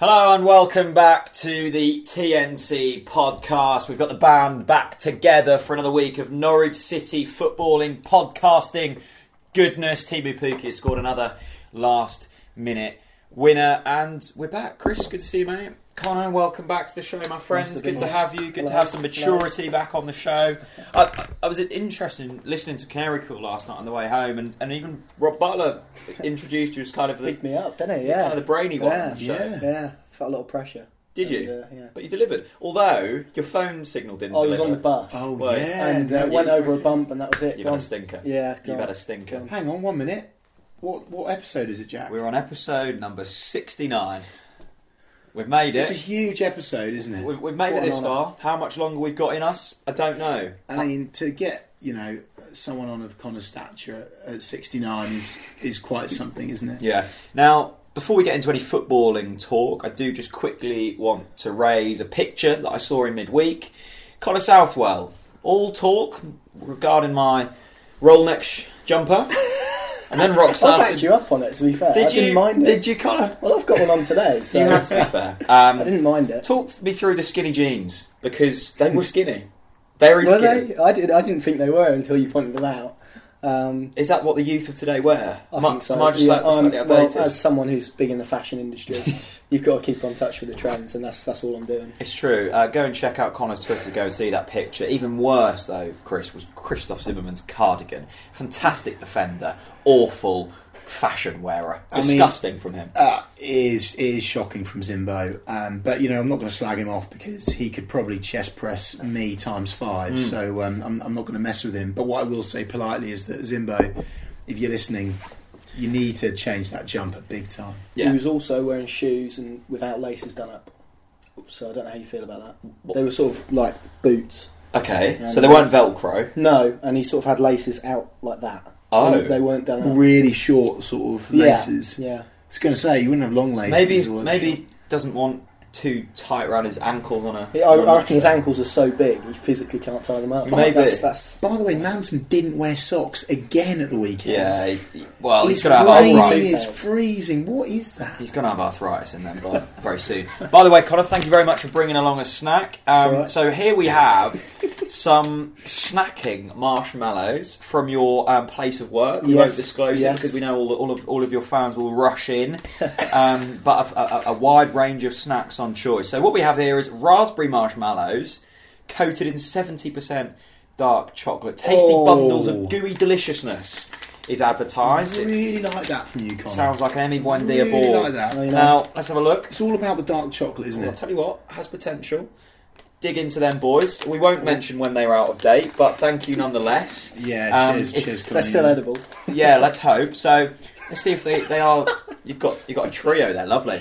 Hello and welcome back to the TNC podcast. We've got the band back together for another week of Norwich City footballing, podcasting goodness. Teemu Pukki has scored another last minute winner and we're back. Chris, good to see you, mate. Connor, welcome back to the show, my friends. Nice to good to nice. have you. Good to have some maturity back on the show. I, I was interested in listening to Canary Call last night on the way home, and, and even Rob Butler introduced you as kind of the Picked me up, didn't he? Yeah. kind of the brainy one. yeah, on the show. yeah, yeah. Felt a lot of pressure. Did you? And, uh, yeah. But you delivered. Although your phone signal didn't. I was deliver. on the bus. Oh Well, yeah, and uh, went over a bump, and that was it. You've Gone. had a stinker. Yeah, You've gone. had a stinker. Hang on one minute. What what episode is it, Jack? We're on episode number sixty-nine. We've made it. It's a huge episode, isn't it? We've, we've made What it this far. How much longer we've got in us, I don't know. I mean, to get you know someone on of Connor's stature at 69 is is quite something, isn't it? Yeah. Now, before we get into any footballing talk, I do just quickly want to raise a picture that I saw in midweek. Connor Southwell, all talk regarding my roll neck jumper, and then rocks I backed you up on it. To be fair, Did I you? didn't mind it. Did you, Connor? Well, I've got one on today, so You have to be fair. Um, I didn't mind it. Talk me through the skinny jeans because they were skinny, very Were skinny. they? I did. I didn't think they were until you pointed them out. Um, Is that what the youth of today wear? I am, I- think so. am I just Yeah, like, I'm- slightly well, outdated? as someone who's big in the fashion industry, you've got to keep on touch with the trends, and that's that's all I'm doing. It's true. Uh, go and check out Connor's Twitter. Go and see that picture. Even worse, though, Chris was Christoph Zimmermann's cardigan. Fantastic defender, awful fashion wearer. I mean- Disgusting from him. Uh, it is it is shocking from Zimbo, um, but you know I'm not going to slag him off because he could probably chest press me times five. Mm. So um, I'm, I'm not going to mess with him. But what I will say politely is that Zimbo, if you're listening, you need to change that jumper big time. Yeah. He was also wearing shoes and without laces done up. So I don't know how you feel about that. What- They were sort of like boots. Okay, so they weren't Velcro. No, and he sort of had laces out like that. Oh. And they weren't done up. Really short sort of Yeah, laces. Yeah. I was going to say you wouldn't have long laces. Maybe maybe doesn't want too tight around his ankles on a. I, I on a reckon his ankles are so big he physically can't tie them up. Maybe. That's, that's By the way, Manson didn't wear socks again at the weekend. Yeah. He, he- well, he's it's going to have raining, arthritis. it's freezing. What is that? He's going to have arthritis in them by, very soon. By the way, Connor, thank you very much for bringing along a snack. Um, It's all right. So here we have some snacking marshmallows from your um, place of work. We won't Yes, it yes. because we know all, all of all of your fans will rush in. Um, but a, a, a wide range of snacks on choice. So what we have here is raspberry marshmallows coated in seventy percent dark chocolate. Tasty Oh. bundles of gooey deliciousness is I advertised. It really like that from you, Connor. sounds like an Emi Buendia really ball. like that. You know. Now let's have a look. It's all about the dark chocolate, isn't it? I'll it? tell you what, has potential. Dig into them, boys. We won't mention when they were out of date, but thank you nonetheless. Yeah, Um, cheers, if- cheers. they're still edible. Yeah, let's hope. So let's see if they, they are. You've got you've got a trio there, lovely.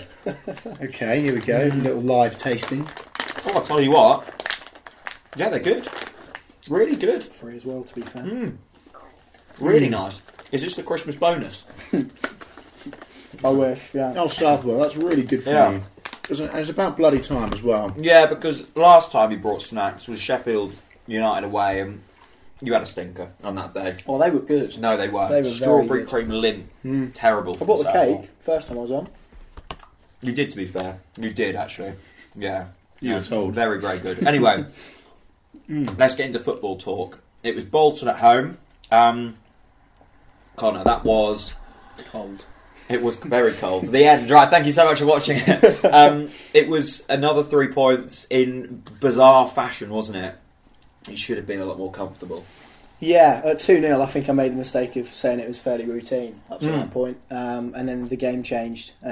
Okay, here we go. A little live tasting. Oh, I'll tell you what. Yeah, they're good. Really good. Free as well, to be fair. Mm. Really nice. Is this the Christmas bonus? I wish, yeah. Oh, Southwell, that's really good for Yeah. you. It's, it's about bloody time as well. Yeah, because last time you brought snacks was Sheffield United away, and you had a stinker on that day. Oh, they were good. No, they weren't. They were very Strawberry good. cream lint, Mm. terrible. I from bought the Southall. cake first time I was on. You did, to be fair. You did actually. Yeah. You were told. Very, very good. Anyway, let's get into football talk. It was Bolton at home. Um, Connor, that was Cold. it was very cold. The end. Right. Thank you so much for watching it. Um, it was another three points in bizarre fashion, wasn't it? It should have been a lot more comfortable. Yeah, at 2 0, I think I made the mistake of saying it was fairly routine up to Mm. that point. Um, and then the game changed,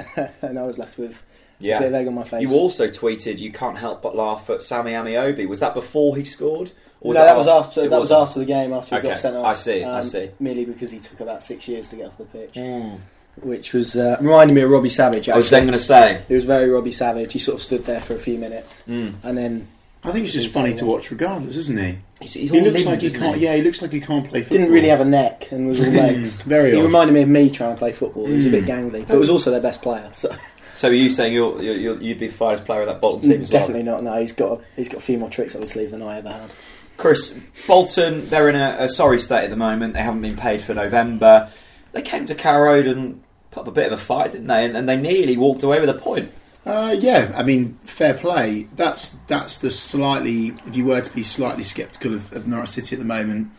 and I was left with a bit of egg on my face. You also tweeted you can't help but laugh at Sammy Ameobi. Was that before he scored? no, that, was after. That was wasn't? after the game, after he Okay, got sent off. I see, I um, see. Merely because he took about six years to get off the pitch, Mm. which was uh, reminded me of Robbie Savage. I was then going to say. It was very Robbie Savage. He sort of stood there for a few minutes, Mm. and then I think it's just funny to watch, regardless, isn't he? He's, he's he all looks limbs, like he can't. he? Yeah, he looks like he can't play football. didn't really have a neck and was all legs. Very He odd. reminded me of me trying to play football. He was a bit Mm. gangly, but was also their best player. So So are you saying you're, you're, you'd be the finest player of that Bolton team as well? definitely not. No, he's got a, he's got a few more tricks up his sleeve than I ever had. Chris Bolton, they're in a, a sorry state at the moment. They haven't been paid for November. They came to Carrow Road and put up a bit of a fight, didn't they? And, and they nearly walked away with a point. Uh, yeah, I mean, fair play. That's that's the slightly. If you were to be slightly sceptical of, of Norwich City at the moment,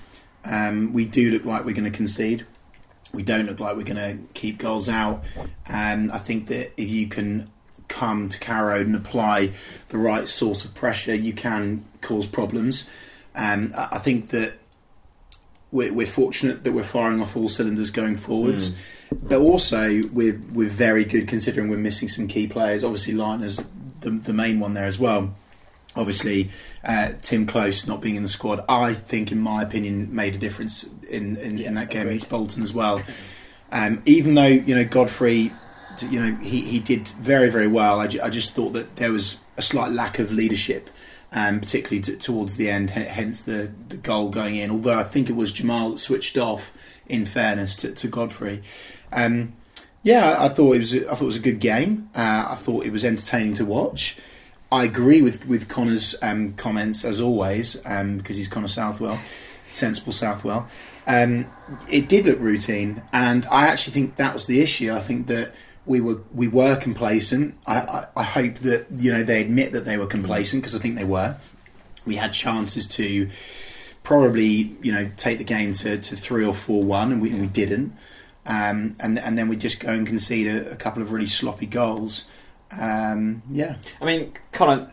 um, we do look like we're going to concede. We don't look like we're going to keep goals out. Um, I think that if you can come to Carrow and apply the right source of pressure, you can cause problems. Um, I think that we're, we're fortunate that we're firing off all cylinders going forwards. But also, we're we're very good considering we're missing some key players. Obviously, Liner's the, the main one there as well. Obviously, uh, Tim Krul not being in the squad, I think, in my opinion, made a difference in, in, in that game agreed. against Bolton as well. Um, even though you know Godfrey, you know he, he did very very well. I, ju- I just thought that there was a slight lack of leadership, um, particularly t- towards the end. h- Hence the the goal going in. Although I think it was Jamal that switched off. In fairness to, to Godfrey, um, yeah, I thought it was. I thought it was a good game. Uh, I thought it was entertaining to watch. I agree with with Connor's um, comments as always um, because he's Connor Southwell, sensible Southwell. Um, it did look routine, and I actually think that was the issue. I think that we were we were complacent. I, I, I hope that you know they admit that they were complacent because I think they were. We had chances to probably you know take the game to, to three or four one, and we, we didn't. Um, and and then we just go and concede a, a couple of really sloppy goals. Um, yeah, I mean, Connor,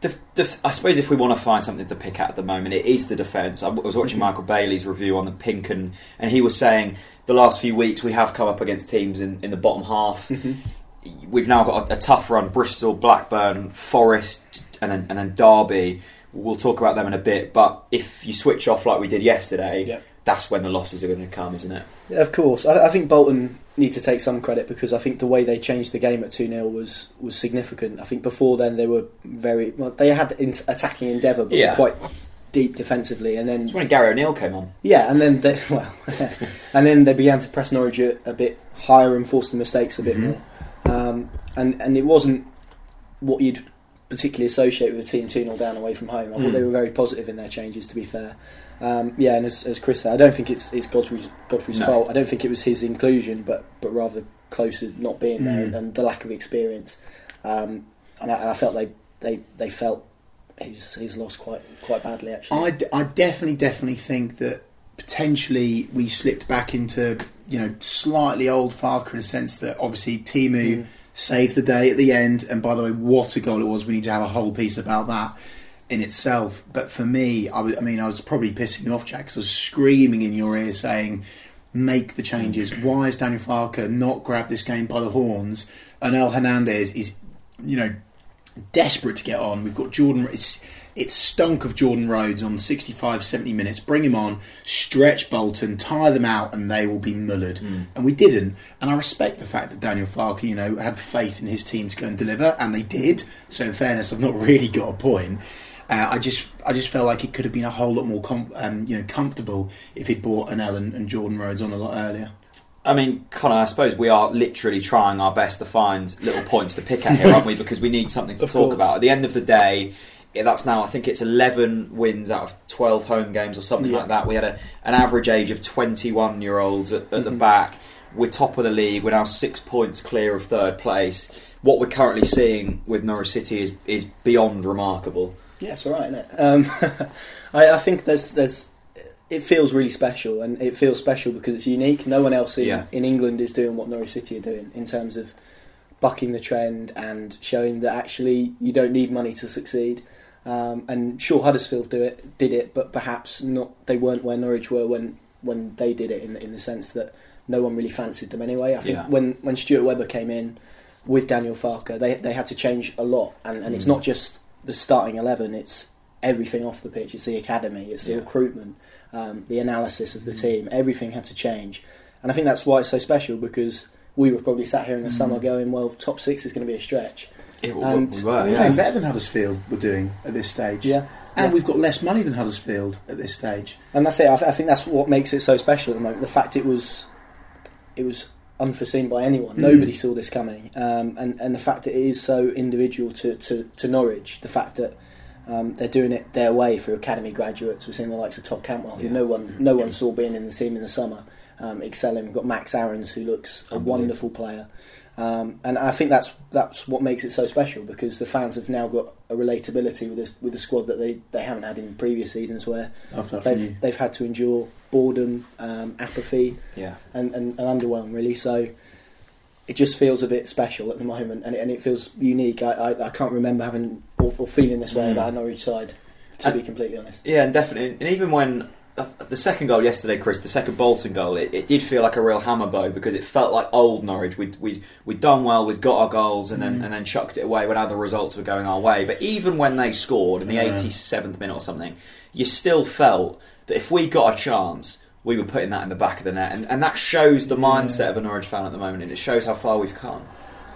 def, def, I suppose if we want to find something to pick at at the moment, it is the defence. I was watching mm-hmm. Michael Bailey's review on the pink, and, and he was saying the last few weeks we have come up against teams in, in the bottom half. Mm-hmm. We've now got a, a tough run: Bristol, Blackburn, Forest, and then and then Derby. We'll talk about them in a bit. But if you switch off like we did yesterday, that's when the losses are going to come, isn't it? Yeah, of course. I, I think Bolton need to take some credit because I think the way they changed the game at 2 0 was, was significant. I think before then they were very. Well, they had in, attacking endeavour, but Yeah. quite deep defensively. And then. It's when Gary O'Neil came on. Yeah, and then they, well, and then they began to press Norwich a, a bit higher and force the mistakes a bit Mhm. more. Um, and and it wasn't what you'd particularly associate with a team 2 0 down away from home. I thought Mm. they were very positive in their changes, to be fair. Um, yeah, and as, as Chris said, I don't think it's, it's Godfrey's, Godfrey's No. fault. I don't think it was his inclusion, but, but rather closer not being there Mm. and the lack of experience. Um, and, I, and I felt they, they, they felt his, his loss quite quite badly, actually. I, d- I definitely, definitely think that potentially we slipped back into, you know, slightly old Farke in the sense that obviously Timu Mm. Saved the day at the end. And by the way, what a goal it was. We need to have a whole piece about that in itself. But for me, I, was, I mean, I was probably pissing you off, Jack, 'cause I was screaming in your ear saying, make the changes. Why has Daniel Farke not grabbed this game by the horns? And El Hernandez is, you know, desperate to get on. We've got Jordan. It's it's stunk of Jordan Rhodes on 65, 70 minutes. Bring him on, stretch Bolton, tire them out, and they will be mullered. And we didn't. And I respect the fact that Daniel Farke, you know, had faith in his team to go and deliver, and they did. So in fairness, I've not really got a point. Uh, I just, I just felt like it could have been a whole lot more, com- um, you know, comfortable if he'd brought an Ellen and Jordan Rhodes on a lot earlier. I mean, Connor, I suppose we are literally trying our best to find little points to pick at here, aren't we? Because we need something to Of talk course. about. At the end of the day, that's now, I think it's 11 wins out of 12 home games or something Yeah. like that. We had a, an average age of 21 year olds at, at the Mhm. back. We're top of the league. We're now six points clear of third place. What we're currently seeing with Norwich City is, is beyond remarkable. Yeah, it's all right, isn't it? Um, I, I think there's there's it feels really special, and it feels special because it's unique. No one else in, Yeah. in England is doing what Norwich City are doing in terms of bucking the trend and showing that actually you don't need money to succeed. Um, and sure, Huddersfield do it, did it, but perhaps not. They weren't where Norwich were when when they did it, in in the sense that no one really fancied them anyway. I think Yeah. when when Stuart Webber came in with Daniel Farke, they they had to change a lot, and, and it's Mm. not just the starting eleven; it's everything off the pitch. It's the academy, it's the Yeah. recruitment, um, the analysis of the team. Everything had to change, and I think that's why it's so special because we were probably sat here in the summer going, "Well, top six is going to be a stretch." It, And- we were, We're yeah. better than Huddersfield were doing at this stage. Yeah, And Yeah. we've got less money than Huddersfield at this stage. and that's it. I, th- I think that's what makes it so special at the moment. The fact it was, it was unforeseen by anyone. Mm. Nobody saw this coming, um, and and the fact that it is so individual to, to, to Norwich. The fact that Um, they're doing it their way through academy graduates. We're seeing the likes of Todd Cantwell, who Yeah. no one no one saw being in the team in the summer, um, excelling. We've got Max Aarons, who looks a wonderful player, um, and I think that's that's what makes it so special because the fans have now got a relatability with this with the squad that they, they haven't had in previous seasons where Love that from you. they've they've had to endure boredom, um, apathy, Yeah. and, and, and underwhelm really. So it just feels a bit special at the moment, and it, and it feels unique. I, I, I can't remember having or, or feeling this way Mm. about a Norwich side, to And- be completely honest. Yeah, and definitely. And even when the second goal yesterday, Chris, the second Bolton goal, it, it did feel like a real hammer blow because it felt like old Norwich. We'd we'd, we'd done well, we'd got our goals, and then mm. and then chucked it away when other results were going our way. But even when they scored in the Yeah. 87th minute or something, you still felt that if we got a chance. We were putting that in the back of the net, and, and that shows the mindset of a Norwich fan at the moment, and it shows how far we've come.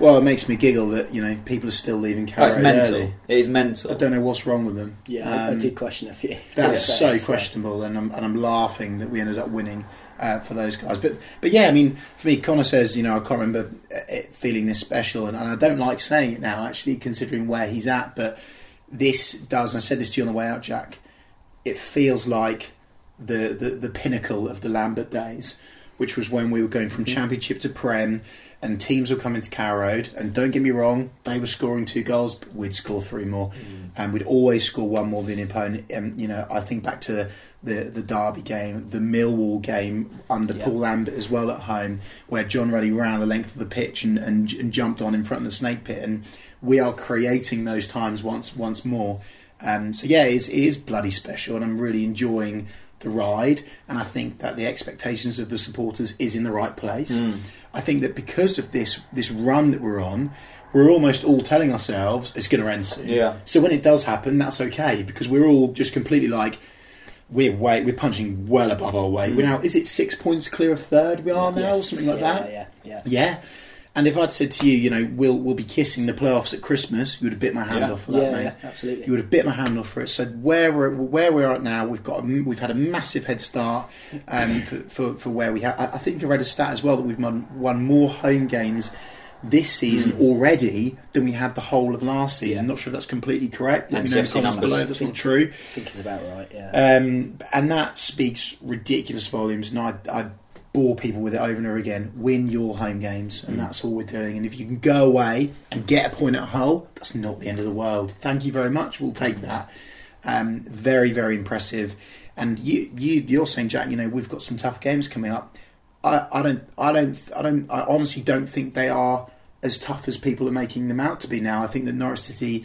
Well, it makes me giggle that you know people are still leaving Oh, Carrow it's mental. early. It is mental. I don't know what's wrong with them. Yeah, I, I Um, did question a few. That's be so fair, questionable, and I'm and I'm laughing that we ended up winning uh, for those guys. But but yeah, I mean, for me, Connor says, you know, I can't remember uh, it feeling this special, and, and I don't like saying it now, actually, considering where he's at. But this does. And I said this to you on the way out, Jack. It feels like the the, the pinnacle of the Lambert days. Which was when we were going from Championship to Prem, and teams were coming to Carrow Road. And don't get me wrong, they were scoring two goals, but we'd score three more and we'd always score one more than the opponent. Um, you know, I think back to the the Derby game, the Millwall game under Yeah. Paul Lambert as well at home, where John Ruddy ran the length of the pitch and, and, and jumped on in front of the snake pit, and we are creating those times once once more. Um, so yeah, it is, it is bloody special, and I'm really enjoying the ride. And I think that the expectations of the supporters is in the right place. Hmm. I think that because of this this run that we're on, we're almost all telling ourselves it's going to end soon. Yeah. So when it does happen, that's okay because we're all just completely like we're way we're punching well above our weight. Hmm. We're now is it six points clear of third? We are now, or Yes, something like yeah, that. Yeah, yeah. Yeah. And if I'd said to you, you know, we'll we'll be kissing the playoffs at Christmas, you would have bit my hand Yeah. off for that, Yeah, mate. yeah, absolutely. You would have bit my hand off for it. So where we're where we're at now, we've got a, we've had a massive head start um, for, for for where we have. I, I think I read a stat as well that we've won, won more home games this season already than we had the whole of last season. Not sure if that's completely correct. Let me know in comments below if that's not true. I think it's about right. Yeah. Um, and that speaks ridiculous volumes, and I, I bore people with it over and over again. Win your home games, and that's all we're doing. And if you can go away and get a point at Hull, that's not the end of the world. Thank you very much. We'll take that. Um, very, very impressive. And you, you, you're saying, Jack, you know, we've got some tough games coming up. I, I don't, I don't, I don't, I honestly don't think they are as tough as people are making them out to be now. I think that Norwich City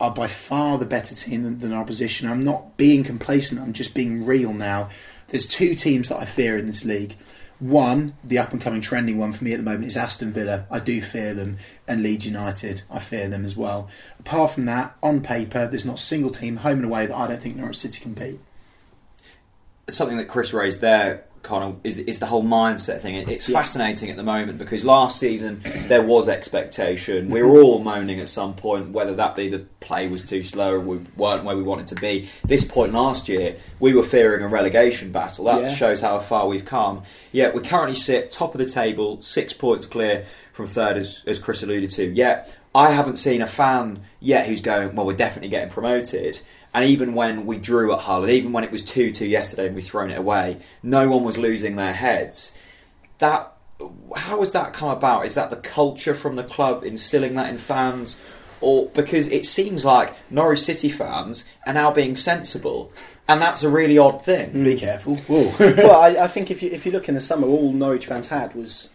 are by far the better team than, than our opposition. I'm not being complacent. I'm just being real now. There's two teams that I fear in this league. One, the up and coming trending one for me at the moment is Aston Villa. I do fear them, and Leeds United. I fear them as well. Apart from that, on paper, there's not a single team, home and away, that I don't think Norwich City can beat. something that Chris raised there, Connor, is, is the whole mindset thing. It's Yeah. fascinating at the moment because last season there was expectation. We were all moaning at some point whether that be the play was too slow or we weren't where we wanted to be. This point last year, we were fearing a relegation battle. That Yeah. shows how far we've come. Yet we currently sit top of the table, six points clear from third, as, as Chris alluded to. Yet I haven't seen a fan yet who's going, well, we're definitely getting promoted. And even when we drew at Hull, and even when it was 2 2 yesterday and we thrown it away, no one was losing their heads. That How has that come about? Is that the culture from the club instilling that in fans? Or because it seems like Norwich City fans are now being sensible, and that's a really odd thing. Be careful. Well, I, I think if you if you look in the summer, all Norwich fans had was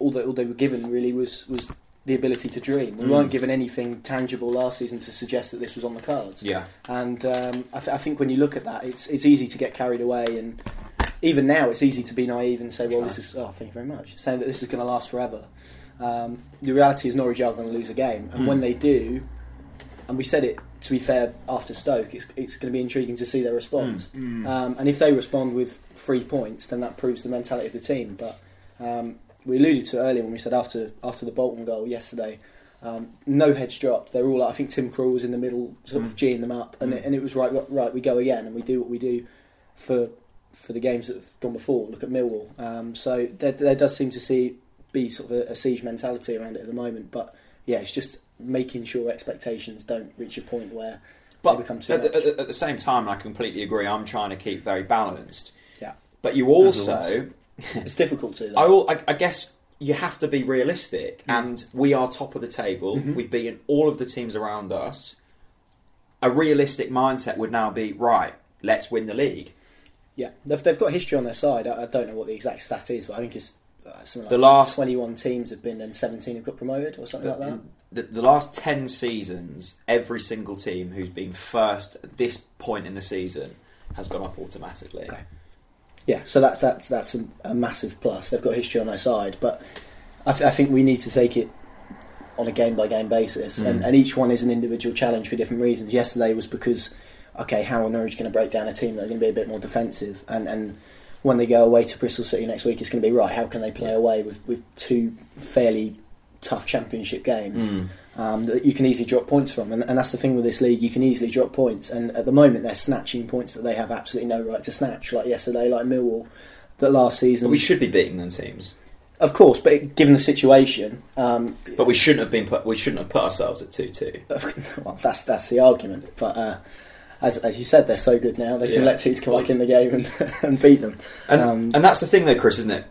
all that all they were given really was was the ability to dream. We Mm. weren't given anything tangible last season to suggest that this was on the cards. Yeah. And um, I, th- I think when you look at that, it's it's easy to get carried away, and even now it's easy to be naive and say, "Well, this is oh, thank you very much," saying that this is going to last forever. Um, the reality is Norwich are going to lose a game, and Mm. when they do, and we said it to be fair after Stoke, it's it's going to be intriguing to see their response. Mm. Um, and if they respond with three points, then that proves the mentality of the team. But um, we alluded to earlier when we said after after the Bolton goal yesterday, um, no heads dropped. They were all. I think Tim Krul was in the middle, sort of geeing them up, and Mm. it, and it was right. Right, we go again, and we do what we do for for the games that have gone before. Look at Millwall. Um, so there, there does seem to see be sort of a, a siege mentality around it at the moment. But yeah, it's just making sure expectations don't reach a point where But they become too at, the, at, the same time, and I completely agree. I'm trying to keep very balanced. Yeah. But you also, it's difficult to. I, will- I, I guess, you have to be realistic, and we are top of the table. We've beaten all of the teams around us. A realistic mindset would now be right. Let's win the league. Yeah, they've, they've got history on their side. I, I don't know what the exact stat is, but I think it's uh, something like The last- 21 teams have been and 17 have got promoted or something like that. The, the last 10 seasons, every single team who's been first at this point in the season has gone up automatically. Okay. Yeah, so that's that's that's a, a massive plus. They've got history on their side, but I, th- I think we need to take it on a game by game basis, mm. and, and each one is an individual challenge for different reasons. Yesterday was because okay, how are Norwich going to break down a team that are going to be a bit more defensive, and and when they go away to Bristol City next week, it's going to be right. How can they play away with with two fairly tough championship games Mm. um, that you can easily drop points from, and, and that's the thing with this league. You can easily drop points, and at the moment they're snatching points that they have absolutely no right to snatch. Like yesterday, like Millwall, that last season, But we should be beating them teams. of course. But given the situation, um, But we shouldn't have been put. We shouldn't have put ourselves at two two. well, that's that's the argument. But uh, as as you said, they're so good now they can Yeah. let teams come back in the game and, and beat them. And Um, and that's the thing, though, Chris, isn't it?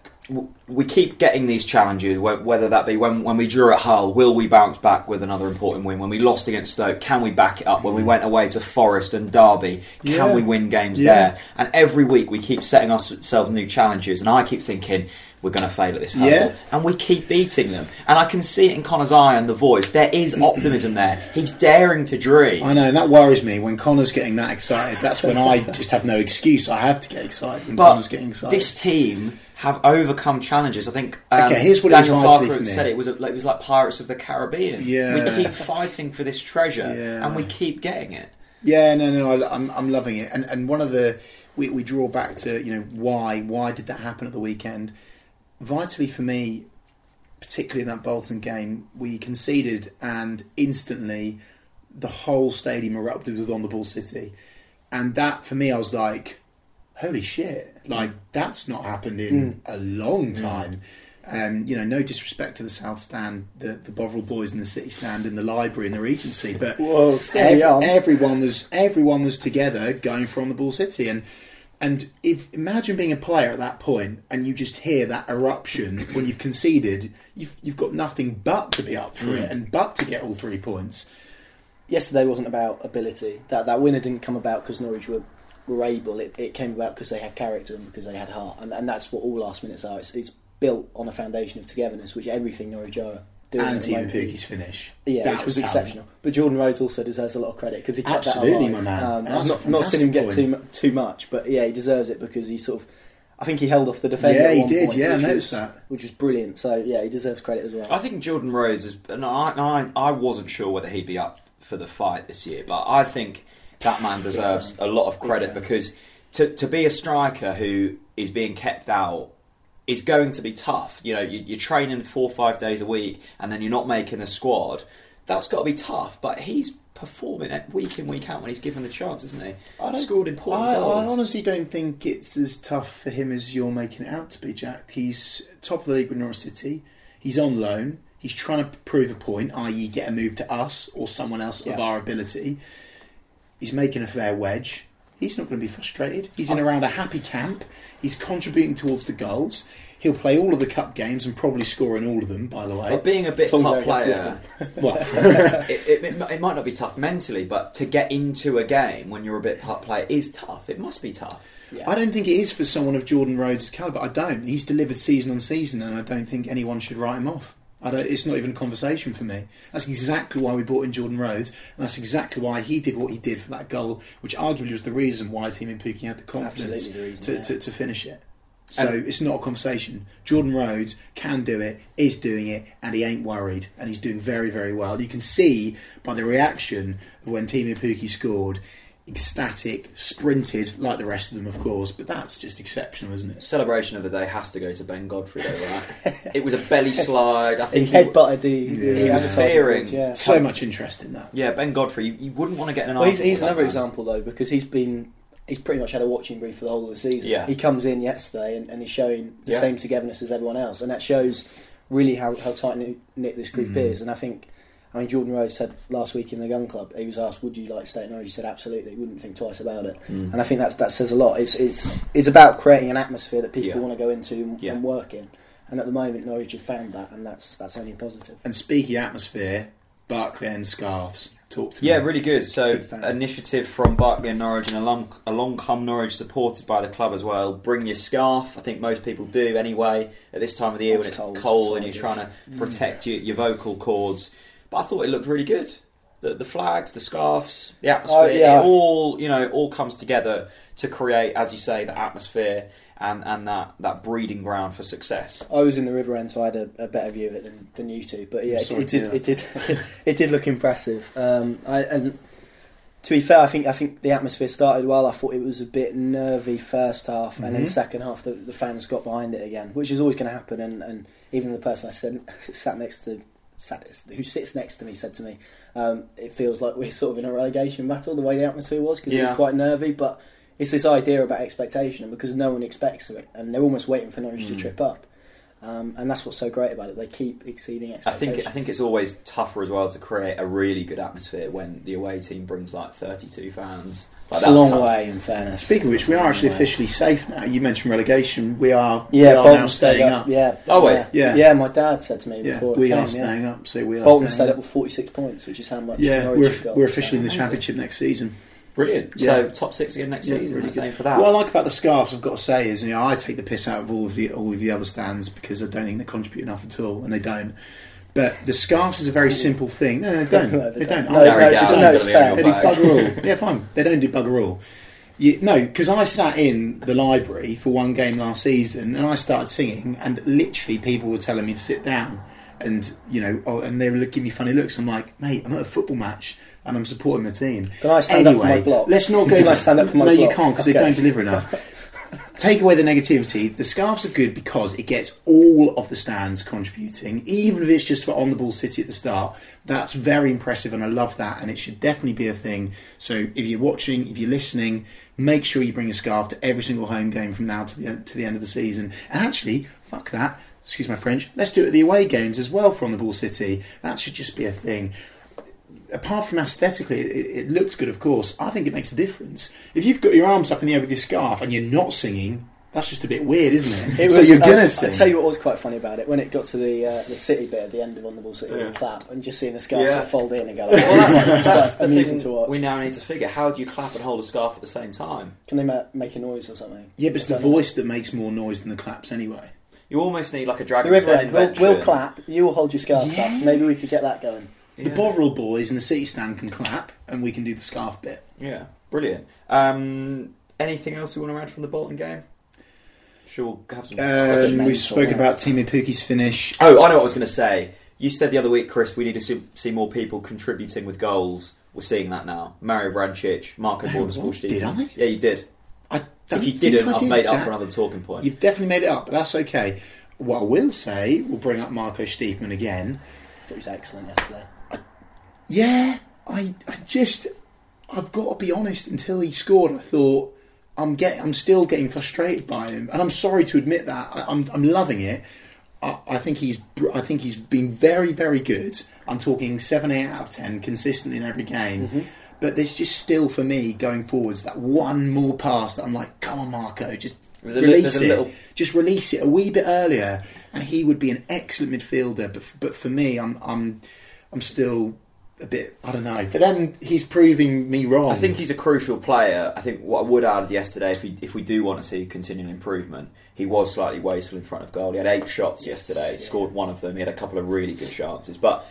We keep getting these challenges, whether that be when, when we drew at Hull, will we bounce back with another important win? When we lost against Stoke, can we back it up? When we mm. went away to Forest and Derby, can Yeah. we win games Yeah. there? And every week we keep setting ourselves new challenges, and I keep thinking we're going to fail at this hurdle, Yeah. and we keep beating them. And I can see it in Connor's eye and the voice. There is optimism there. He's daring to dream. I know, and that worries me. When Connor's getting that excited, that's when I just have no excuse. I have to get excited when Connor's getting excited. This team have overcome challenges. I think. Um, Okay, here's what Daniel Farke said. It was like, it was like Pirates of the Caribbean. Yeah. we keep fighting for this treasure, Yeah. and we keep getting it. Yeah, no, no, I, I'm, I'm loving it. And and one of the we, we draw back to you know why why did that happen at the weekend? Vitally for me, particularly in that Bolton game, we conceded and instantly the whole stadium erupted with on the ball City, and that for me I was like, holy shit! Like that's not happened in a long time. Um, you know, no disrespect to the South Stand, the the Bovril boys in the City Stand, in the library, in the Regency, but Whoa, Ev- everyone was everyone was together going for on the ball city and and if imagine being a player at that point and you just hear that eruption when you've conceded you've you've got nothing but to be up for Mm. it and but to get all three points yesterday wasn't about ability. That that winner didn't come about because Norwich were, were able. It, it came about because they had character and because they had heart, and, and that's what all last minutes are. It's, it's built on a foundation of togetherness, which everything Norwich are doing. and at the Teemu moment. Pukki's finish Yeah, That which was, talent. exceptional. But Jordan Rhodes also deserves a lot of credit because he kept Absolutely, that alive. my man. Um, That's I've a not, not seen him get too too much, but yeah, he deserves it because he sort of. I think he held off the defender. Yeah, at he did, point, yeah, I which noticed was, that. which was brilliant. So yeah, he deserves credit as well. I think Jordan Rhodes is. And I, I, I wasn't sure whether he'd be up for the fight this year, but I think that man deserves a lot of credit because to to be a striker who is being kept out is going to be tough. You know, you, you're training four or five days a week, and then you're not making the squad. That's got to be tough. But he's performing it week in week out when he's given the chance, isn't he? I don't- Scored important I, I honestly don't think it's as tough for him as you're making it out to be, Jack. He's top of the league with Norwich City. He's on loan. He's trying to prove a point, i.e., get a move to us or someone else of our ability. He's making a fair wedge. He's not going to be frustrated. He's in around a happy camp. He's contributing towards the goals. He'll play all of the cup games and probably score in all of them. By the way, But being a bit top as player, well, it, it, it, it might not be tough mentally, but to get into a game when you're a bit part player is tough. It must be tough. I don't think it is for someone of Jordan Rhodes' caliber. I don't. He's delivered season on season, and I don't think anyone should write him off. I don't, it's not even a conversation for me. That's exactly why we brought in Jordan Rhodes, and that's exactly why he did what he did for that goal, which arguably was the reason why Teemu Pukki had the confidence the reason, to, yeah. to, to finish it. So And- it's not a conversation. Jordan Rhodes can do it, is doing it, and he ain't worried, and he's doing very, very well. You can see by the reaction when Teemu Pukki scored, ecstatic, sprinted like the rest of them, of course, but that's just exceptional, isn't it? Celebration of the day has to go to Ben Godfrey, though, right? it was a belly slide. I think he, headbutted the, the He was fearing yeah. So much interest in that. yeah, Ben Godfrey. You, you wouldn't want to get an Well, he's, he's with another that example though because he's been he's pretty much had a watching brief for the whole of the season. Yeah. He comes in yesterday and, and he's showing the Yeah. same togetherness as everyone else, and that shows really how, how tight knit this group Mm. is. And I think I mean, Jordan Rhodes said last week in the Gun Club, he was asked, "Would you like to stay at Norwich?" He said, "Absolutely." He wouldn't think twice about it. Mm. And I think that's that says a lot. It's it's it's about creating an atmosphere that people Yeah. want to go into and, Yeah. and work in. And at the moment, Norwich have found that, and that's that's only positive. And speaking atmosphere, Barclay and scarves. Talk to me. Yeah, really good. So, Big fan. initiative from Barclay and Norwich, and along, along come Norwich, supported by the club as well. Bring your scarf. I think most people do anyway at this time of the year when It's it's cold, cold, and you're trying to protect your, your vocal cords. But I thought it looked really good. The, the flags, the scarves, the atmosphere, Oh, yeah. it all you know, all comes together to create, as you say, the atmosphere and, and that, that breeding ground for success. I was in the river end, so I had a, a better view of it than, than you two. But yeah, it, sorry it did it did it did look impressive. Um, I, and to be fair, I think I think the atmosphere started well. I thought it was a bit nervy first half, and then Mhm. second half the, the fans got behind it again, which is always going to happen. And, and even the person I said sat next to sat who sits next to me said to me, um, "It feels like we're sort of in a relegation battle." The way the atmosphere was because it was quite nervy, but. It's this idea about expectation, and because no one expects it, and they're almost waiting for Norwich to Mm. trip up. Um, and that's what's so great about it. They keep exceeding expectations. I think I think it's always tougher as well to create a really good atmosphere when the away team brings like 32 fans. Like, it's a long tough. way, in fairness. Speaking of which, we are actually way. officially safe now. You mentioned relegation. We are. Yeah, we Yeah, are Bolton now staying up. up. Yeah. Oh, wait. Yeah. Yeah, my dad said to me Yeah, before. it we came, are yeah. staying up. So we are. Bolton staying stayed up. up with 46 points, which is how much Yeah, Norwich we're, got. we're officially in the So- championship next season. Brilliant. Yeah. So top six again next Yeah, season. really good. for that. What I like about the scarves, I've got to say, is you know I take the piss out of all of the all of the other stands because I don't think they contribute enough at all, and they don't. But the scarves is a very simple thing. No, they don't. No, they they don't. don't. No, no, no, it's fair. It is bugger all. Yeah, fine. They don't do bugger all. You, no, because I sat in the library for one game last season and I started singing, and literally people were telling me to sit down, and you know, oh, and they were giving me funny looks. I'm like, mate, I'm at a football match and I'm supporting the team. Can I stand up anyway, for my block? let's not go. Can I stand up for my No, you can't because they Okay. don't deliver enough. Take away the negativity. The scarves are good because it gets all of the stands contributing, even if it's just for on the ball city at the start. That's very impressive, and I love that. And it should definitely be a thing. So if you're watching, if you're listening, make sure you bring a scarf to every single home game from now to the to the end of the season. And actually, fuck that. Excuse my French. Let's do it at the away games as well for on the ball city. That should just be a thing apart from aesthetically, it, it looks good, of course. I think it makes a difference. If you've got your arms up in the air with your scarf and you're not singing, that's just a bit weird, isn't it? It so was, you're gonna I, sing. I tell you what was quite funny about it when it got to the uh, the city bit at the end of On the Ball City Yeah. and clap and just seeing the scarf Yeah. sort of fold in and go. Like, well, that's, that's that's the amusing thing to watch. we now need to figure. How do you clap and hold a scarf at the same time? Can they ma- make a noise or something? yeah, but it's the don't know. voice that makes more noise than the claps anyway. You almost need like a The Dragon's Den we'll, we'll clap. You will hold your scarf Yes. up. Maybe we could get that going. The Bovril boys in the city stand can clap, and we can do the scarf bit. Yeah, brilliant. Um, anything else we want to add from the Bolton game? Sure, we'll have some. Um, we've spoken yeah. about Teemu Pukki's finish. Oh, I know what I was going to say. You said the other week, Chris, we need to see, see more people contributing with goals. We're seeing that now. Mario Vrancic, Marco Bordeaux, what? Steve. Did I? Yeah, you did. I don't If you didn't, I I've did, made it up for another talking point. You've definitely made it up, but that's okay. What I will say, we'll bring up Marco Stiepermann again. I thought he was excellent yesterday. Yeah, I, I just, I've got to be honest. Until he scored, I thought I'm getting, I'm still getting frustrated by him, and I'm sorry to admit that. I, I'm, I'm loving it. I, I think he's, I think he's been very, very good. I'm talking seven, eight out of ten consistently in every game. But there's just still for me going forwards that one more pass that I'm like, come on, Marco, just release it. little- Just release it a wee bit earlier, and he would be an excellent midfielder. But but for me, I'm I'm I'm still a bit I don't know. But then he's proving me wrong. I think he's a crucial player. I think what I would add yesterday, if we if we do want to see continual improvement, he was slightly wasteful in front of goal. He had eight shots yesterday, yeah. scored one of them. He had a couple of really good chances, but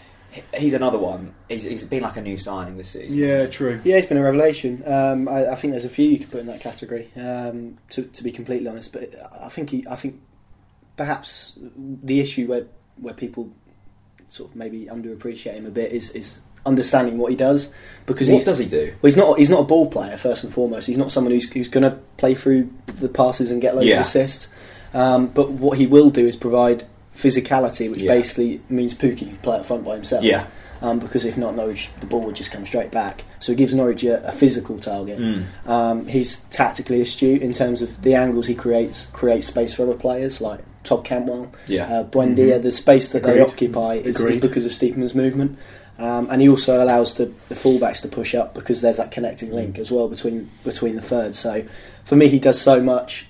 he's another one. He's, he's been like a new signing this season. Yeah, true. Yeah, it's been a revelation. Um, I, I think there's a few you could put in that category. Um, to, to be completely honest, but I think he, I think perhaps the issue where where people sort of maybe underappreciate him a bit is is understanding what he does because What he's, does he do? well, he's not he's not a ball player first and foremost. He's not someone who's who's going to play through the passes and get loads Yeah. of assists. Um, but what he will do is provide physicality, which Yeah. basically means Pukki can play up front by himself. Yeah. Um, because if not, Norwich the ball would just come straight back. So it gives Norwich a, a physical target. Mm. Um, he's tactically astute in terms of the angles he creates, creates space for other players like Todd Cantwell, Yeah. uh, Buendia. The space that they occupy is, is because of Stiepermann's movement. Um, and he also allows the, the fullbacks to push up because there's that connecting link as well between between the thirds. So for me, he does so much,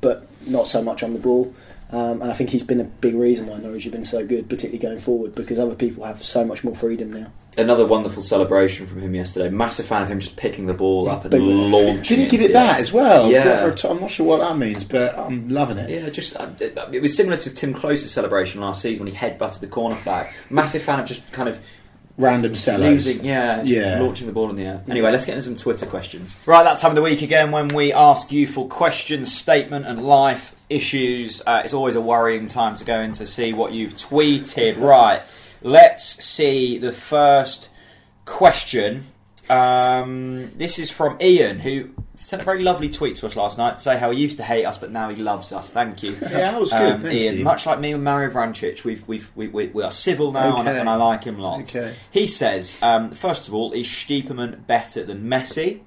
but not so much on the ball. Um, and I think he's been a big reason why Norwich have been so good, particularly going forward, because other people have so much more freedom now. Another wonderful celebration from him yesterday. Massive fan of him just picking the ball up and Big launching. Did he give into it that air. as well? Yeah. Go for a t- I'm not sure what that means, but I'm loving it. Yeah, just uh, it, it was similar to Tim Krul's celebration last season when he headbutted the corner flag. Massive fan of just kind of Random sellers. losing, yeah, Yeah. launching the ball in the air. Anyway, let's get into some Twitter questions. Right, that time of the week again when we ask you for questions, statement, and life issues. Uh, it's always a worrying time to go in to see what you've tweeted. Right, let's see the first question. Um, this is from Ian, who sent a very lovely tweet to us last night to say how he used to hate us, but now he loves us. Thank you. Yeah, that was good. Um, thank Ian, you. much like me and Mario Vrancic, we've, we've, we, we, we are civil now and, Okay. and I like him lots. Okay. He says, um, first of all, is Stiepermann better than Messi?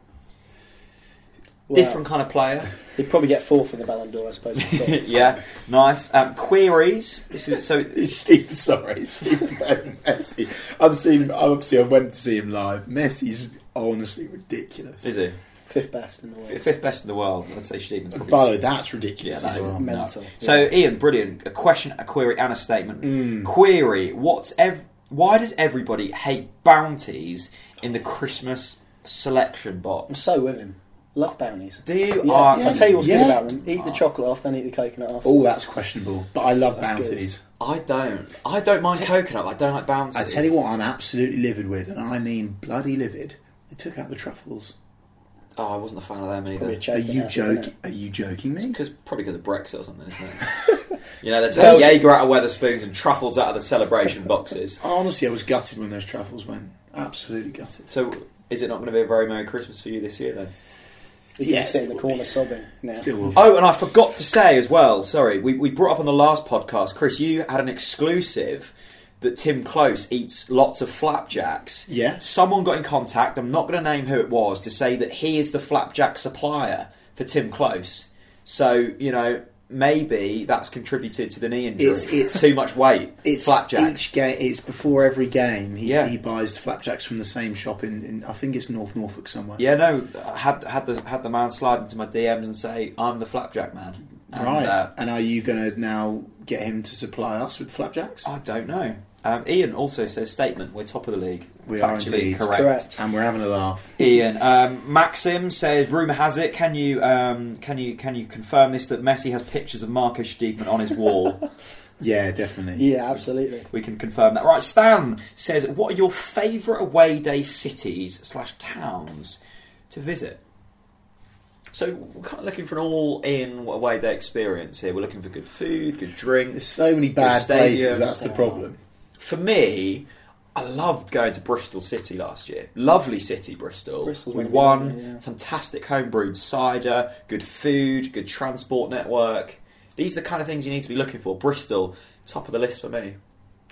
Well, Different kind of player. He'd probably get fourth in the Ballon d'Or, I suppose. yeah, nice. Um, queries. This is so. Steve, sorry, Steve Messi. I've seen. Obviously, I went to see him live. Messi's honestly ridiculous. Is he Fifth best in the world. fifth best in the world? I'd say Stevens probably. By the way, that's ridiculous that as is well. men- nuts. So, yeah. Ian, brilliant. A question, a query, and a statement. Mm. Query: What's ev- Why does everybody hate bounties in the Christmas selection box? I'm so with him. Love bounties. Do you? Yeah, are, yeah. I'll tell you what's Yeah. good about them. Eat the chocolate off, then eat the coconut off. Oh, that's questionable. But I love That's good. bounties. I don't. I don't mind coconut. I don't like bounties. I tell you what, I'm absolutely livid with, and I mean bloody livid. They took out the truffles. Oh, I wasn't a fan of them Probably either. choke Are you that, isn't joking? Are you joking me? Because probably because of Brexit or something, isn't it? you know, they're Well- taking Jaeger out of Wetherspoons and truffles out of the celebration boxes. Honestly, I was gutted when those truffles went. Absolutely gutted. So, is it not going to be a very merry Christmas for you this year then? You Yes, sit in the corner sobbing now. Still will. Oh, and I forgot to say as well. Sorry, we, we brought up on the last podcast, Chris. You had an exclusive that Tim Krul eats lots of flapjacks. Yeah. Someone got in contact. I'm not going to name who it was to say that he is the flapjack supplier for Tim Krul. So you know maybe that's contributed to the knee injury. It's- it's- too much weight. It's flapjacks. each game. It's before every game. He, Yeah. he buys flapjacks from the same shop in, in. I think it's North Norfolk somewhere. Yeah, no, I had had the had the man slide into my DMs and say I'm the flapjack man. And, right. uh, and are you going to now get him to supply us with flapjacks? I don't know. Um, Ian also says statement. We're top of the league. We are Factually indeed. correct. Correct. And we're having a laugh. Ian, um, Maxim says, rumor has it. Can you um, can you can you confirm this that Messi has pictures of Marcus Stiepermann on his wall? Yeah, definitely. Yeah, absolutely. we can confirm that. Right, Stan says, what are your favourite away day cities slash towns to visit? So we're kind of looking for an all-in away day experience here. We're looking for good food, good drink. There's so many bad places. That's the problem. For me, I loved going to Bristol City last year. Lovely city, Bristol. Bristol's we won. lovely, yeah. Fantastic homebrewed cider, good food, good transport network. These are the kind of things you need to be looking for. Bristol, top of the list for me.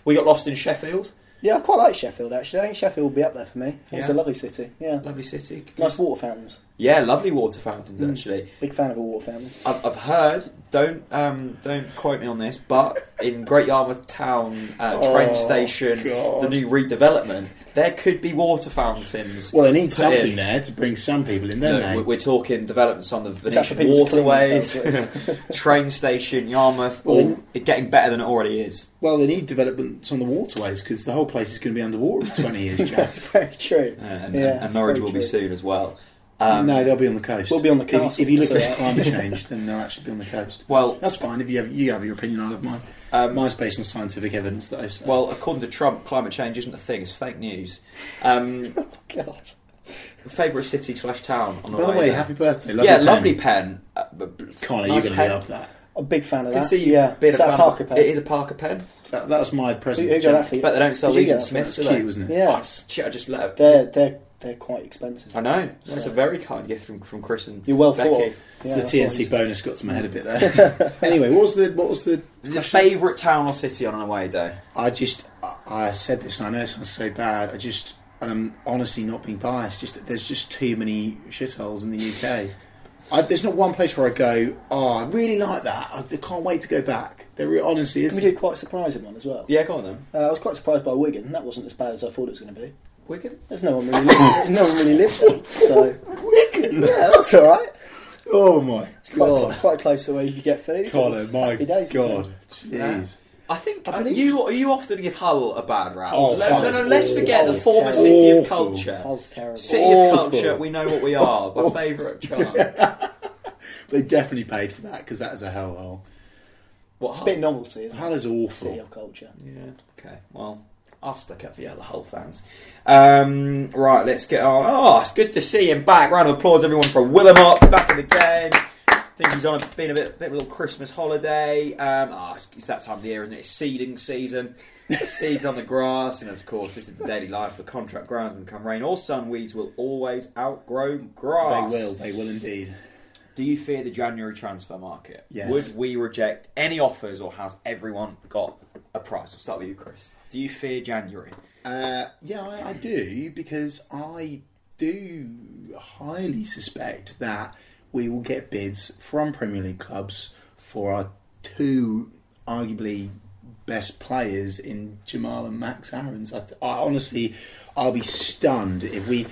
We got lost in Sheffield. Yeah, I quite like Sheffield actually. I think Sheffield will be up there for me. It's Yeah. a lovely city. Yeah. Lovely city. Nice water fountains. Yeah, lovely water fountains Mm. actually. Big fan of a water fountain. I've, I've heard. Don't um, don't quote me on this, but in Great Yarmouth Town uh, train Oh, station, God. the new redevelopment, there could be water fountains. Well, they need something in. there to bring some people in, don't No, they? we- we're talking developments on the Is that for Venetian people to clean waterways, train station, Yarmouth, Well, all it getting better than it already is. Well, they need developments on the waterways because the whole place is going to be underwater in 20 years, Jack. That's very true. Uh, and, Yeah, and it's Norwich will be soon as well. Um, no, they'll be on the coast. We'll be on the If you- If, you look that's at all climate change, then they'll actually be on the coast. well, That's fine. If you have you have your opinion, I have mine. um, Mine's based on scientific evidence, though. So. well, according to Trump, climate change isn't a thing; it's fake news. Um, God. Favorite city slash town on the by the way way, happy birthday, lovely yeah, pen. lovely pen. Uh, but- but- Connor, nice you're going to love that. A big fan I of can that. see you yeah. being Is a that fan a Parker of, pen? It is a Parker pen, that. That was my Who, present. who to got that for you? but they don't sell Did these get in Smiths, do they? cute, wasn't it? Yes. Shit, I just let it. They're, they're, they're quite expensive. I know. That's a very kind gift from, from Chris and You're well Becky. thought of. It's Yeah, the TNC what bonus got to my head a bit there. anyway, what was the what was the? The favourite town or city on an away day? I just I, I said this, and I know it sounds so bad. I just and I'm honestly not being biased. Just there's just too many shitholes in the UK. I, there's not one place where I go, oh, I really like that. I, I can't wait to go back. There honestly is. we did quite a surprising one as well? Yeah, go on then. Uh, I was quite surprised by Wigan. That wasn't as bad as I thought it was going to be. Wigan. There's no one really. Lived, there's no one really lived there, so Wigan. yeah, that's all right. Oh my Quite, god, quite close to where you could get food. Colin, It's my happy days, god, Yeah. jeez. I think I uh, believe- you you often give Hull a bad rap. Oh, no, Hull no, is no, let's awful. forget the is former terrible. city of Awful. culture. Hull's terrible. City Awful. of culture, we know what we are. My favourite chant. They definitely paid for that because that is a hellhole. What? It's a Hull? bit novelty, isn't Hull it? is awful. City of culture. Yeah. Okay. Well, I'll stick up for the other Hull fans. Um, right. Let's get on. Oh, it's good to see him back. Round of applause, everyone, for Willamot back in the game. I think he's on a, been a bit, bit of a little Christmas holiday. Um, oh, it's, it's that time of the year, isn't it? It's seeding season. Seeds on the grass, and of course, this is the daily life for contract grounds groundsmen. Come rain or sun, weeds will always outgrow grass. They will. They will indeed. Do you fear the January transfer market? Yes. Would we reject any offers, or has everyone got a price? We'll start with you, Chris. Do you fear January? Uh, yeah, I, I do because I do highly suspect that we will get bids from Premier League clubs for our two arguably best players in Jamal and Max Aarons. I, th- I honestly, I'll be stunned if we.